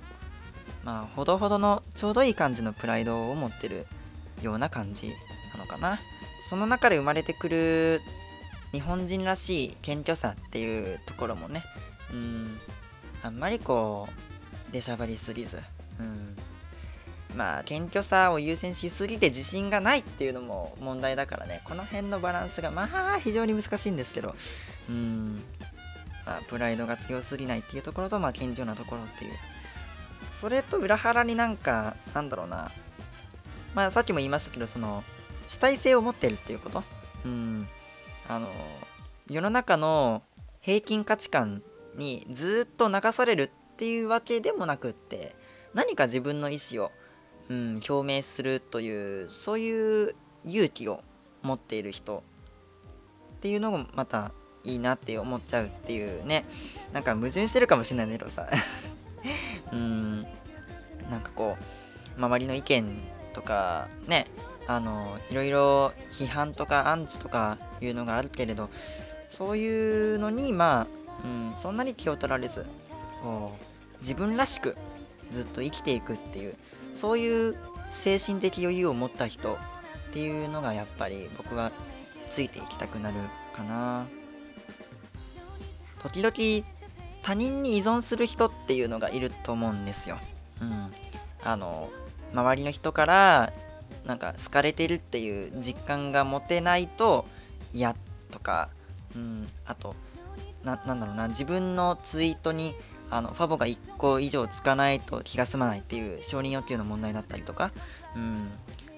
まあほどほどのちょうどいい感じのプライドを持ってるような感じのかな？その中で生まれてくる日本人らしい謙虚さっていうところもねうんあんまりこう出しゃばりすぎずうんまあ謙虚さを優先しすぎて自信がないっていうのも問題だからね。この辺のバランスがまあ非常に難しいんですけどうんまあ、プライドが強すぎないっていうところと、まあ、謙虚なところっていう。それと裏腹になんかなんだろうな。まあさっきも言いましたけどその主体性を持ってるっていうこと？うん。あの世の中の平均価値観にずっと流されるっていうわけでもなくって何か自分の意思を、うん、表明するというそういう勇気を持っている人っていうのもまたいいなって思っちゃうっていうね。なんか矛盾してるかもしれないけどさうん。なんかこう周りの意見とかね。あのいろいろ批判とかアンチとかいうのがあるけれどそういうのにまあ、うん、そんなに気を取られずこう自分らしくずっと生きていくっていうそういう精神的余裕を持った人っていうのがやっぱり僕はついていきたくなるかな時々他人に依存する人っていうのがいると思うんですよ。うん、あの周りの人からなんか好かれてるっていう実感が持てないと嫌とか、うん、あとななんだろうな自分のツイートにあのファボが1個以上つかないと気が済まないっていう承認欲求の問題だったりとか、うん、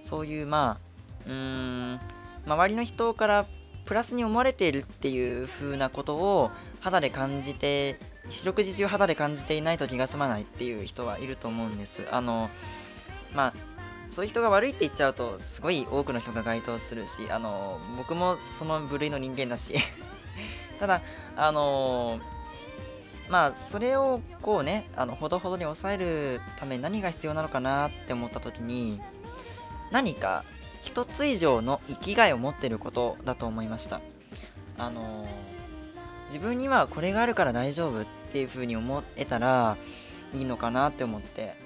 そういうまあうーん周りの人からプラスに思われているっていう風なことを肌で感じて四六時中肌で感じていないと気が済まないっていう人はいると思うんです。あのまあそういう人が悪いって言っちゃうとすごい多くの人が該当するしあの僕もその部類の人間だし。ただあのまあそれをこうねあのほどほどに抑えるために何が必要なのかなって思った時に何か一つ以上の生きがいを持ってることだと思いました。あの自分にはこれがあるから大丈夫っていう風に思えたらいいのかなって思って。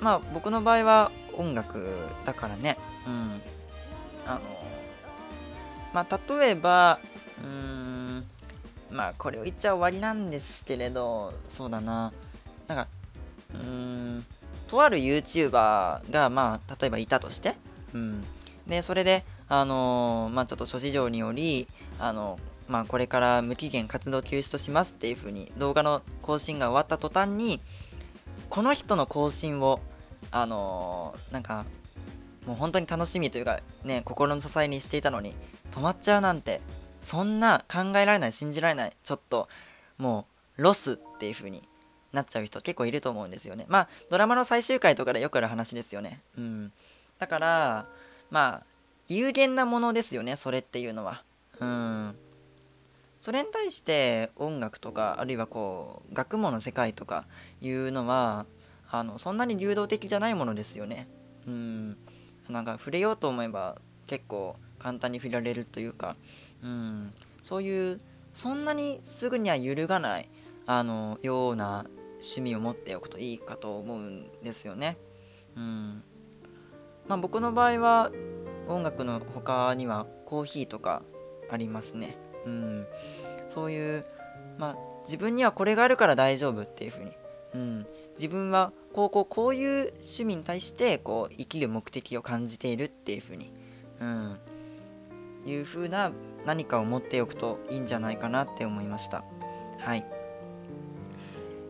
まあ僕の場合は音楽だからね。うん。あのまあ例えばうんまあこれを言っちゃ終わりなんですけれどそうだな。なんかうんとある YouTuber がまあ例えばいたとしてうん。でそれであの、まあちょっと諸事情によりあのまあ、これから無期限活動休止としますっていう風に動画の更新が終わった途端にこの人の更新をあのー、なんかもう本当に楽しみというかね心の支えにしていたのに止まっちゃうなんてそんな考えられない信じられないちょっともうロスっていう風になっちゃう人結構いると思うんですよね。まあドラマの最終回とかでよくある話ですよね。うん。だからまあ有限なものですよねそれっていうのは。うん。それに対して音楽とかあるいはこう学問の世界とかいうのはあのそんなに流動的じゃないものですよね。うんなんか触れようと思えば結構簡単に触れられるというか、うん、そういうそんなにすぐには揺るがないあのような趣味を持っておくといいかと思うんですよね。うんまあ、僕の場合は音楽の他にはコーヒーとかありますね。うん、そういう、まあ、自分にはこれがあるから大丈夫っていう風に、うん、自分はこうこうこういう趣味に対してこう生きる目的を感じているっていう風に、うん、いう風な何かを持っておくといいんじゃないかなって思いました。はい。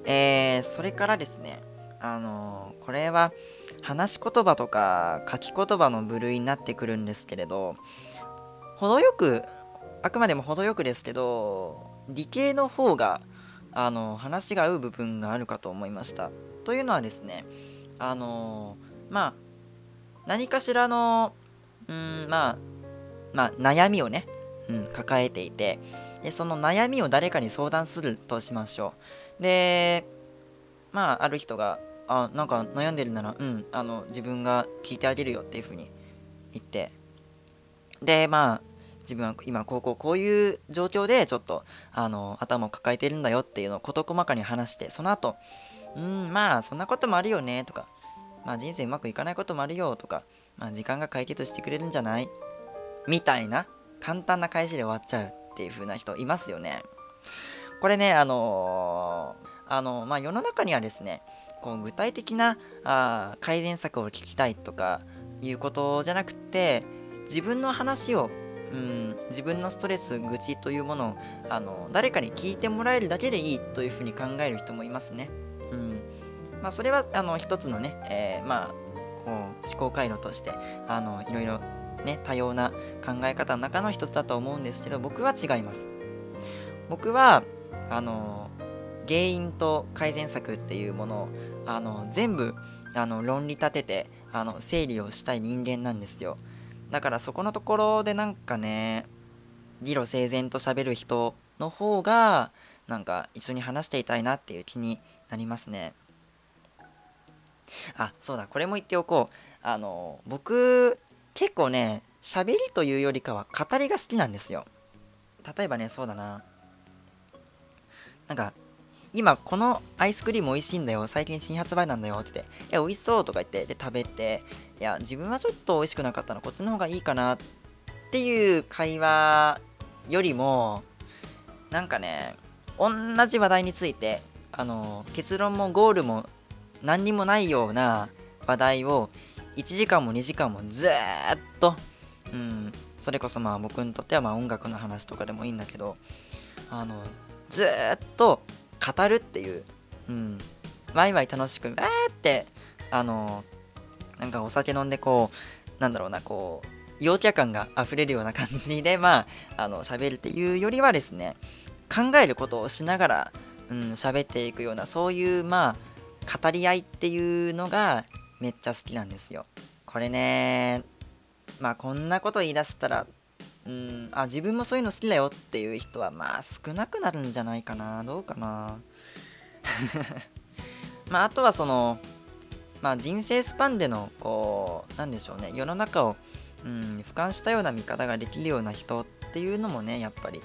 えー、それからですね。あのー、これは話し言葉とか書き言葉の部類になってくるんですけれど程よくあくまでも程よくですけど理系の方があの話が合う部分があるかと思いました。というのはですねあのまあ何かしらのうんまあまあ悩みをね、うん、抱えていてでその悩みを誰かに相談するとしましょう。でまあある人があなんか悩んでるならうんあの自分が聞いてあげるよっていうふうに言ってでまあ自分は今こうこうこういう状況でちょっとあの頭を抱えてるんだよっていうのを事細かに話してその後うんまあそんなこともあるよねとかまあ人生うまくいかないこともあるよとかまあ時間が解決してくれるんじゃないみたいな簡単な返しで終わっちゃうっていう風な人いますよね。これねあのー、あのまあ世の中にはですねこう具体的なあ改善策を聞きたいとかいうことじゃなくて自分の話をうん自分のストレス愚痴というものをあの誰かに聞いてもらえるだけでいいというふうに考える人もいますね。うんまあ、それはあの一つのね、えー、まあこう思考回路としてあのいろいろね多様な考え方の中の一つだと思うんですけど僕は違います。僕はあの原因と改善策っていうものをあの全部あの論理立ててあの整理をしたい人間なんですよ。だからそこのところでなんかね理路整然と喋る人の方がなんか一緒に話していたいなっていう気になりますね。あそうだこれも言っておこう。あの僕結構ね喋りというよりかは語りが好きなんですよ。例えばねそうだな。なんか今このアイスクリーム美味しいんだよ最近新発売なんだよって言っていや美味しそうとか言ってで食べていや自分はちょっと美味しくなかったのこっちの方がいいかなっていう会話よりもなんかね同じ話題についてあの結論もゴールも何にもないような話題を1時間も2時間もずーっと、うん、それこそまあ僕にとってはま音楽の話とかでもいいんだけどあのずーっと語るっていう、うん、ワイワイ楽しく、わーって、あのなんかお酒飲んでこう、なんだろうな、こう、陽キャ感が溢れるような感じで、まあ、あの、喋るっていうよりはですね、考えることをしながら、うん、喋っていくような、そういう、まあ、語り合いっていうのがめっちゃ好きなんですよ。これね、まあ、こんなこと言い出したら、うん、あ、自分もそういうの好きだよっていう人は、まあ、少なくなるんじゃないかな。どうかな。まあ、あとはその、まあ、人生スパンでのこうなんでしょうね世の中を、うん、俯瞰したような見方ができるような人っていうのもねやっぱり、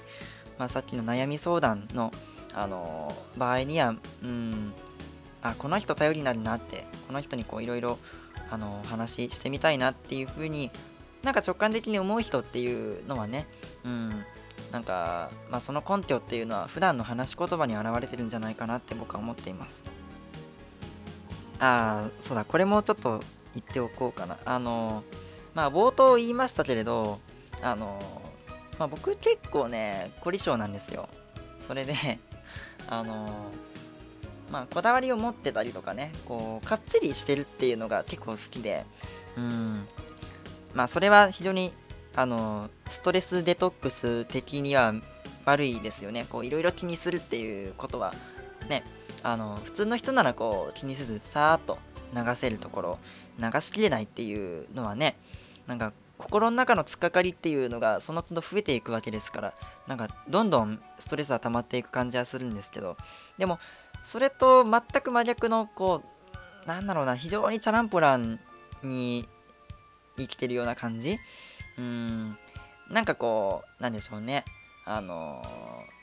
まあ、さっきの悩み相談の、あのー、場合には、うん、あこの人頼りになるなってこの人にいろいろ話してみたいなっていうふうになんか直感的に思う人っていうのはね、うん、なんか、まあ、その根拠っていうのは普段の話し言葉に表れてるんじゃないかなって僕は思っています。ああ、そうだ、これもちょっと言っておこうかな。あの、まあ、冒頭言いましたけれど、あの、まあ、僕結構ね、凝り性なんですよ。それで、あの、まあ、こだわりを持ってたりとかね、こう、かっちりしてるっていうのが結構好きで、うん、まあ、それは非常に、あの、ストレスデトックス的には悪いですよね。こう、いろいろ気にするっていうことは、ね、あの普通の人ならこう気にせずさーっと流せるところ流しきれないっていうのはねなんか心の中の突っかかりっていうのがその都度増えていくわけですからなんかどんどんストレスは溜まっていく感じはするんですけどでもそれと全く真逆のこうなんだろうな非常にチャランポランに生きてるような感じうんなんかこうなんでしょうねあのー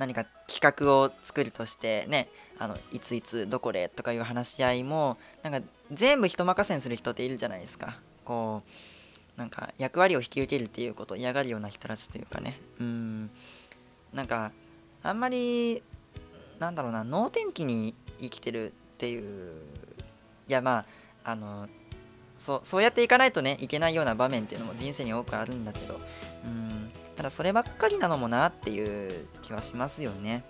何か企画を作るとしてねあのいついつどこでとかいう話し合いもなんか全部人任せにする人っているじゃないですか。こうなんか役割を引き受けるっていうこと嫌がるような人たちというかね。うん。なんかあんまりなんだろうな能天気に生きてるっていういやまああのそそうやっていかないとねいけないような場面っていうのも人生に多くあるんだけど。うん。ただそればっかりなのもなっていう気はしますよね。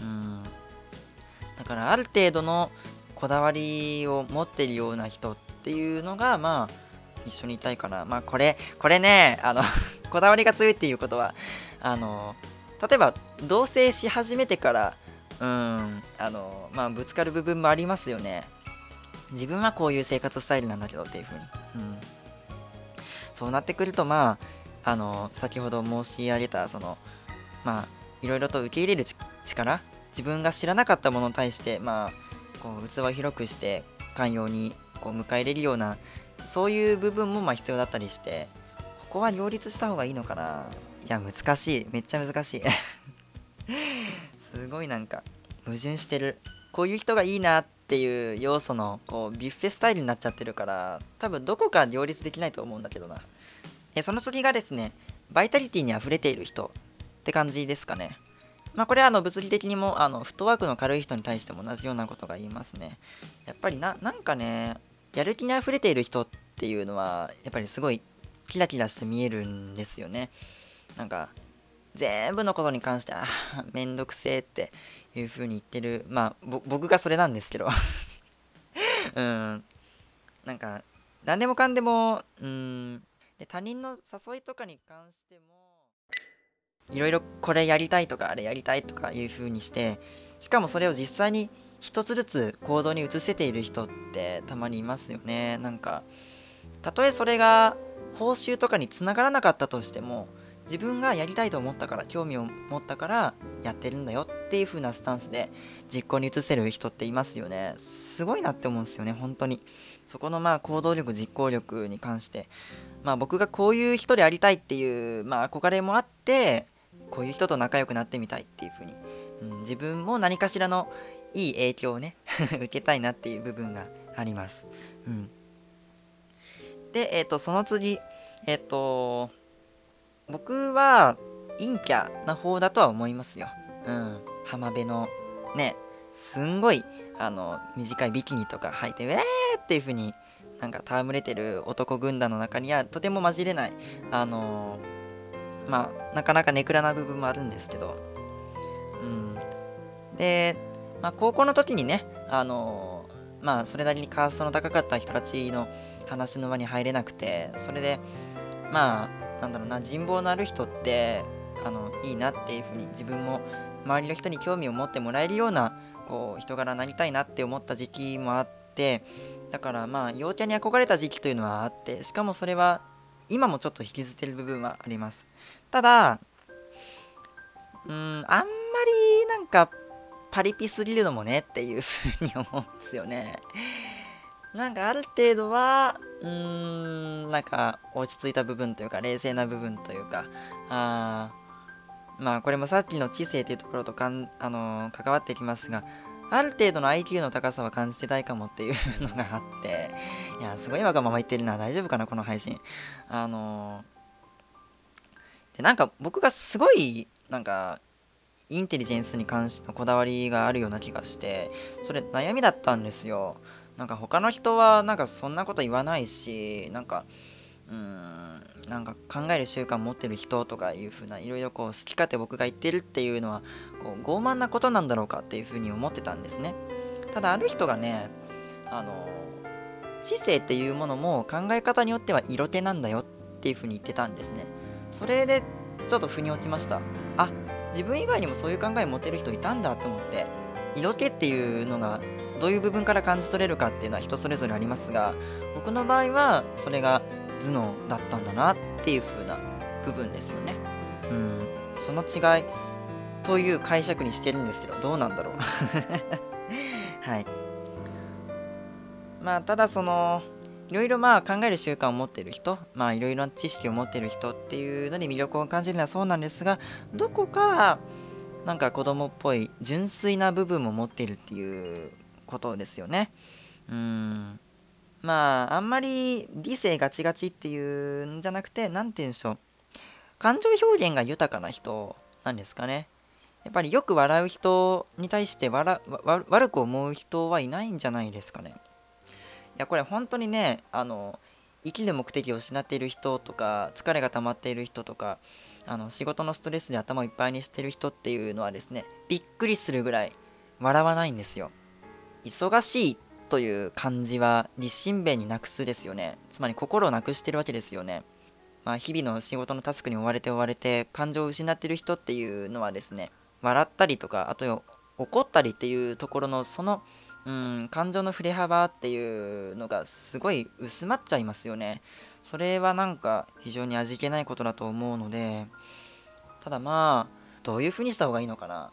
うん。だからある程度のこだわりを持ってるような人っていうのが、まあ、一緒にいたいかな。まあ、これ、これね、あの こだわりが強いっていうことは、あの、例えば、同棲し始めてから、うん、あの、まあ、ぶつかる部分もありますよね。自分はこういう生活スタイルなんだけどっていう風に。うん。そうなってくると、まあ、あの先ほど申し上げたそのまあいろいろと受け入れる力自分が知らなかったものに対してまあこう器を広くして寛容にこう迎え入れるようなそういう部分もま必要だったりしてここは両立した方がいいのかな。いや難しい。めっちゃ難しい。すごいなんか矛盾してる。こういう人がいいなっっていう要素のこうビュッフェスタイルになっちゃってるから多分どこか両立できないと思うんだけどな。えその次がですねバイタリティに溢れている人って感じですかね。まあこれはあの物理的にもあのフットワークの軽い人に対しても同じようなことが言いますね。やっぱりななんかねやる気に溢れている人っていうのはやっぱりすごいキラキラして見えるんですよね。なんか全部のことに関してあめんどくせえっていう風に言ってる。まあ僕がそれなんですけど。うん。なんか何でもかんでもうんで他人の誘いとかに関してもいろいろこれやりたいとかあれやりたいとかいう風にしてしかもそれを実際に一つずつ行動に移せている人ってたまにいますよね。なんかたとえそれが報酬とかにつながらなかったとしても自分がやりたいと思ったから興味を持ったからやってるんだよっていう風なスタンスで実行に移せる人っていますよね。すごいなって思うんですよね本当に。そこのまあ行動力実行力に関して。まあ僕がこういう人でありたいっていうまあ憧れもあってこういう人と仲良くなってみたいっていう風に、うん、自分も何かしらのいい影響をね 受けたいなっていう部分がありますうんでえっ、ー、とその次えっ、ー、と僕は陰キャな方だとは思いますよ。うん。浜辺のね、すんごい、あの、短いビキニとか履いて、ウェーっていう風になんか戯れてる男軍団の中にはとても混じれない、あのー、まあ、なかなかネクラな部分もあるんですけど、うん。で、まあ、高校の時にね、あのー、まあ、それなりにカーストの高かった人たちの話の輪に入れなくて、それで、まあ、なんだろうな人望のある人ってあのいいなっていうふうに自分も周りの人に興味を持ってもらえるようなこう人柄になりたいなって思った時期もあってだからまあ陽キャに憧れた時期というのはあってしかもそれは今もちょっと引きずってる部分はあります。ただうんあんまりなんかパリピすぎるのもねっていうふうに思うんですよね。なんかある程度は、うーん、なんか落ち着いた部分というか、冷静な部分というか、あまあこれもさっきの知性というところとかん、あのー、関わってきますが、ある程度の IQ の高さは感じてたいかもっていうのがあって、いや、すごいわがまま言ってるな、大丈夫かな、この配信。あのー、で、なんか僕がすごい、なんか、インテリジェンスに関してのこだわりがあるような気がして、それ悩みだったんですよ。なんか他の人はなんかそんなこと言わないしなんかうーんなんか考える習慣持ってる人とかいう風ないろいろこう好き勝手僕が言ってるっていうのはこう傲慢なことなんだろうかっていう風に思ってたんですね。ただある人がねあの知性っていうものも考え方によっては色気なんだよっていう風に言ってたんですね。それでちょっと腑に落ちました。あ自分以外にもそういう考え持てる人いたんだと思って色気っていうのがどういう部分から感じ取れるかっていうのは人それぞれありますが僕の場合はそれが頭脳だったんだなっていう風な部分ですよね。うん。その違いという解釈にしてるんですけどどうなんだろう。はい。まあただそのいろいろまあ考える習慣を持ってる人まあいろいろな知識を持ってる人っていうのに魅力を感じるのはそうなんですがどこかなんか子供っぽい純粋な部分も持っているっていうことですよね。うん。まああんまり理性ガチガチっていうんじゃなくて何て言うんでしょう感情表現が豊かな人なんですかね。やっぱりよく笑う人に対して悪く思う人はいないんじゃないですかね。いやこれ本当にねあの生きる目的を失っている人とか疲れが溜まっている人とかあの仕事のストレスで頭をいっぱいにしてる人っていうのはですねびっくりするぐらい笑わないんですよ。忙しいという漢字は立身弁になくすですよね。つまり心をなくしてるわけですよね。まあ、日々の仕事のタスクに追われて追われて感情を失ってる人っていうのはですね、笑ったりとか、あと怒ったりっていうところのその、うん、感情の振れ幅っていうのがすごい薄まっちゃいますよね。それはなんか非常に味気ないことだと思うので、ただまあ、どういう風にした方がいいのかな。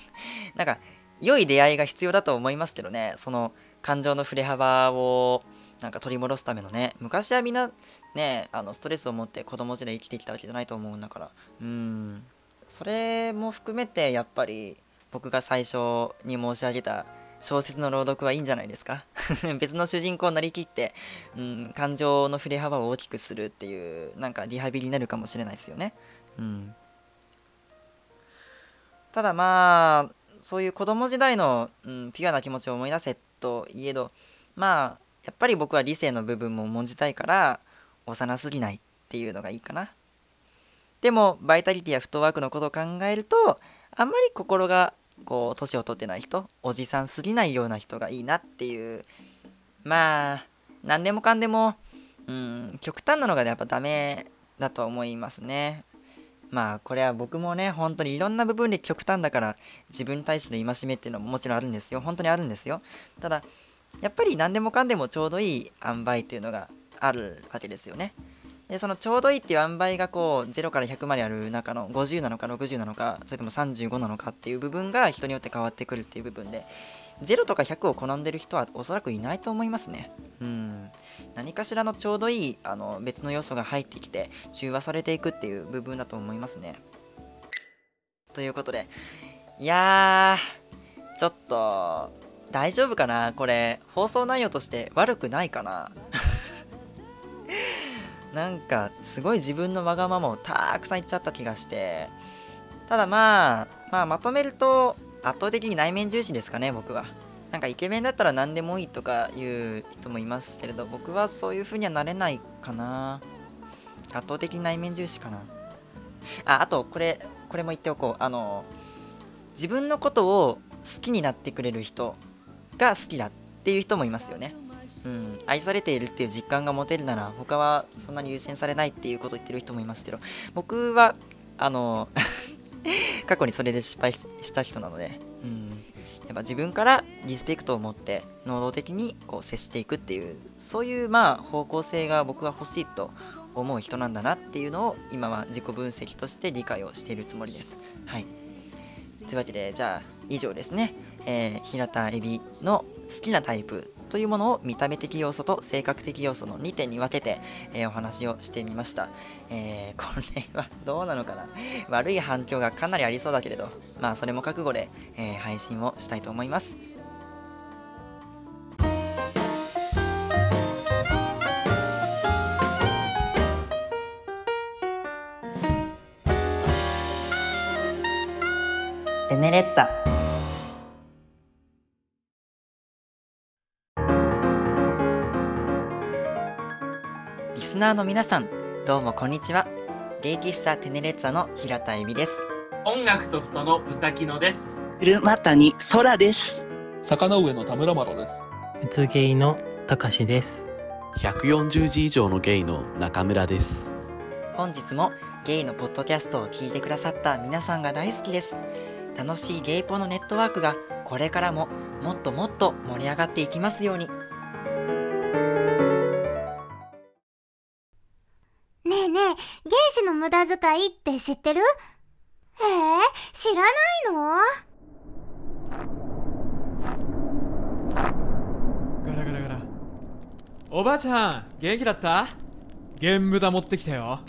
なんか良い出会いが必要だと思いますけどねその感情の振れ幅をなんか取り戻すためのね昔はみんなねあのストレスを持って子供時代生きてきたわけじゃないと思うんだから。うん。それも含めてやっぱり僕が最初に申し上げた小説の朗読はいいんじゃないですか？別の主人公になりきって、うん、感情の振れ幅を大きくするっていうなんかリハビリになるかもしれないですよね。うん、ただまあそういう子供時代の、うん、ピュアな気持ちを思い出せといえどまあやっぱり僕は理性の部分も重んじたいから幼すぎないっていうのがいいかな。でもバイタリティやフットワークのことを考えるとあんまり心がこう年を取ってない人おじさんすぎないような人がいいなっていうまあ何でもかんでもうん極端なのがやっぱダメだと思いますねまあこれは僕もね本当にいろんな部分で極端だから自分に対しての戒めっていうのももちろんあるんですよ。本当にあるんですよ。ただやっぱり何でもかんでもちょうどいい塩梅っていうのがあるわけですよね。でそのちょうどいいっていう塩梅がこう0から100まである中の50なのか60なのかそれとも35なのかっていう部分が人によって変わってくるっていう部分で0とか100を好んでる人はおそらくいないと思いますね。うん。何かしらのちょうどいいあの別の要素が入ってきて中和されていくっていう部分だと思いますね。ということでいやーちょっと大丈夫かな？これ放送内容として悪くないかな？なんかすごい自分のわがままをたくさん言っちゃった気がして。ただまあ、まあ、まとめると圧倒的に内面重視ですかね僕は。なんかイケメンだったら何でもいいとかいう人もいますけれど僕はそういう風にはなれないかな。圧倒的に内面重視かな。ああとこれこれも言っておこう。あの自分のことを好きになってくれる人が好きだっていう人もいますよね。うん、愛されているっていう実感が持てるなら他はそんなに優先されないっていうことを言ってる人もいますけど僕はあの 過去にそれで失敗した人なので、うん、やっぱ自分からリスペクトを持って能動的にこう接していくっていうそういうまあ方向性が僕は欲しいと思う人なんだなっていうのを今は自己分析として理解をしているつもりです。はい。というわけでじゃあ以上ですね、えー、平田エビの好きなタイプというものを見た目的要素と性格的要素の2点に分けて、えー、お話をしてみました、えー、これはどうなのかな？悪い反響がかなりありそうだけれどまあそれも覚悟で、えー、配信をしたいと思います。テネレッツァ。ナーの皆さんどうもこんにちは。芸喫茶テネレッツァの平田恵美です。音楽と人の歌木野です。車谷空です。坂の上の田村麻呂です。うつゲイのたかしです140字以上のゲイの中村です。本日もゲイのポッドキャストを聞いてくださった皆さんが大好きです。楽しいゲイポのネットワークがこれからももっともっと盛り上がっていきますように無駄遣いって知ってる？えー、知らないの？ガラガラガラ。おばあちゃん元気だった？ゲーム無駄持ってきたよ。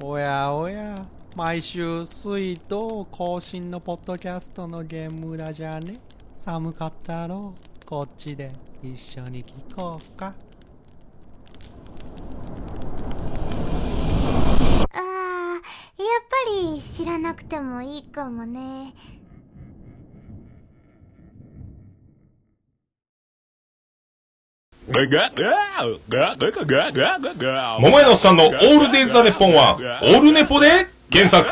おやおや。毎週水と更新のポッドキャストのゲーム無駄じゃね？寒かったろ？こっちで一緒に聞こうかり知らなくてもいいかもね。桃屋のおっさんのオールデイズ・ザ・ネッポンは、オールネポで原作。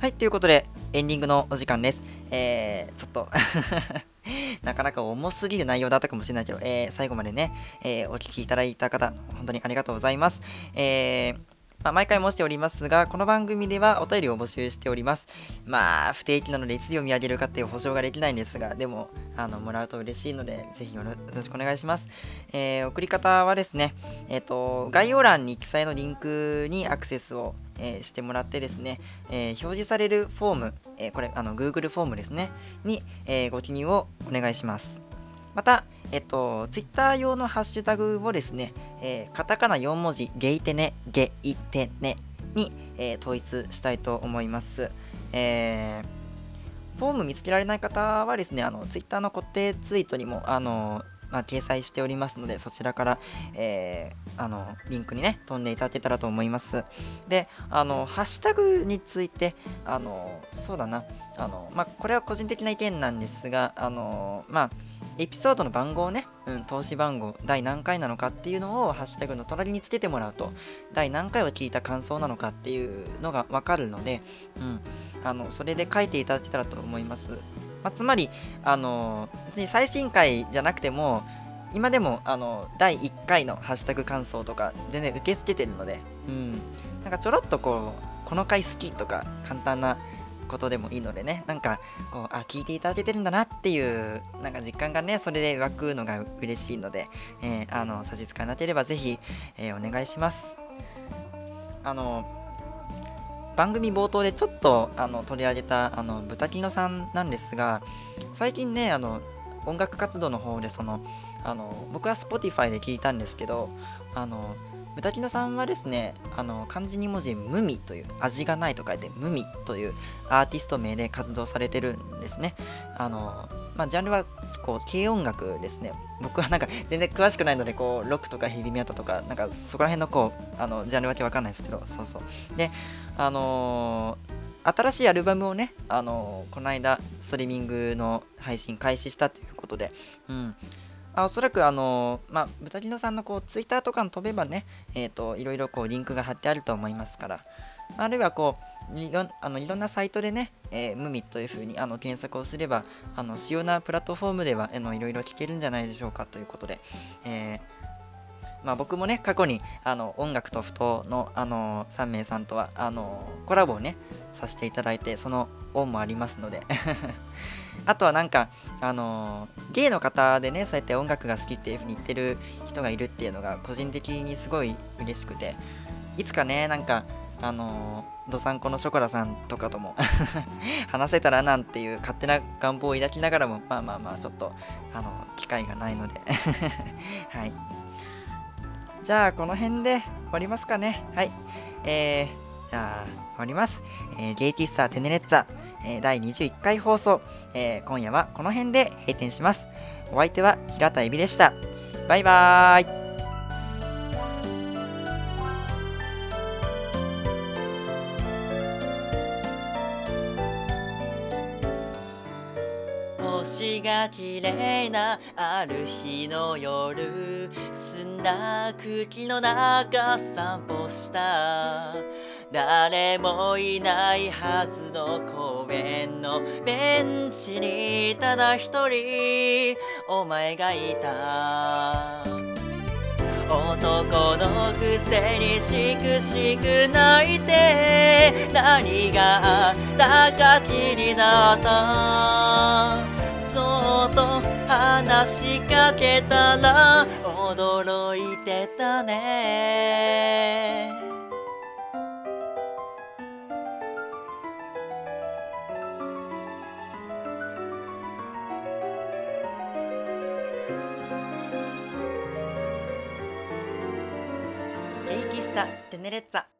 はい、ということで、エンディングのお時間です。えー、ちょっと なかなか重すぎる内容だったかもしれないけど、えー、最後までね、えー、お聴きいただいた方、本当にありがとうございます。えーまあ、毎回申しておりますが、この番組ではお便りを募集しております。まあ、不定期なのでいつ読み上げるかっていう保証ができないんですが、でも、あの、もらうと嬉しいので、ぜひよろしくお願いします。えー、送り方はですね、えっ、ー、と、概要欄に記載のリンクにアクセスを、えー、してもらってですね、え表示されるフォーム、えこれ、あの、Google フォームですね、に、えご記入をお願いします。また、えっと、ツイッター用のハッシュタグをですね、えーカタカナ4文字、ゲイテネ、ゲイテネに、えー統一したいと思います。えーフォーム見つけられない方はですね、あの、ツイッターの固定ツイートにも、あの、まあ、掲載しておりますので、そちらから、えーあの、リンクにね、飛んでいただけたらと思います。で、あの、ハッシュタグについて、あの、そうだな、あの、まあ、これは個人的な意見なんですが、あの、まあ、エピソードの番号をね、うん、投資番号、第何回なのかっていうのをハッシュタグの隣につけてもらうと、第何回を聞いた感想なのかっていうのがわかるので、うん、あの、それで書いていただけたらと思います。まあ、つまり、あの、別に最新回じゃなくても、今でも、あの、第1回のハッシュタグ感想とか、全然受け付けてるので、うん、なんかちょろっとこう、この回好きとか、簡単なことでもいいのでね、なんか、こう、あ、聞いていただけてるんだなっていう、なんか実感がね、それで湧くのが嬉しいので、えーあの、差し支えなければぜひ、えーお願いします。あの、番組冒頭でちょっとあの取り上げたあの豚キノさんなんですが最近ねあの音楽活動の方でそのあの僕は Spotify で聞いたんですけどあの豚キノさんはですねあの漢字2文字無味という味がないと書いて無味というアーティスト名で活動されてるんですね。あのまあジャンルはこう軽音楽ですね。僕はなんか全然詳しくないのでこうロックとかヘビーメタとかなんかそこら辺のこうあのジャンル分けわかんないですけどそうそう。であのー新しいアルバムをね、あのーこの間ストリーミングの配信開始したということで、うん、あおそらくあのーまあ豚キノさんのこうツイッターとかに飛べばね、えっ、といろいろこうリンクが貼ってあると思いますから、あるいはこういろあのいろんなサイトでね、えー、ムミというふうにあの検索をすれば、あの主要なプラットフォームではあのいろいろ聞けるんじゃないでしょうかということで、えーまあ、僕もね、過去にあの音楽と不当の、あの3名さんとはあのコラボをね、させていただいて、その恩もありますので。あとはなんか、あのゲイの方でね、そうやって音楽が好きっていう風に言ってる人がいるっていうのが、個人的にすごい嬉しくて、いつかね、なんか、あのどさんこのショコラさんとかとも 話せたらなんていう勝手な願望を抱きながらも、まあまあまあ、ちょっと、あの機会がないので、はい。じゃあ、この辺で終わりますかね。はい。えー、じゃあ、終わります。えーゲイティッサーテネレッツァ、えー第21回放送、えー今夜はこの辺で閉店します。お相手は平田エビでした。バイバーイ。星が綺麗なある日の夜澄んだ空気の中散歩した。誰もいないはずの公園のベンチにただ一人。お前がいた。男のくせにしくしく泣いて何があったか気になった。そっと話しかけたら驚いてたね。ゲイ喫茶テネレッツァ。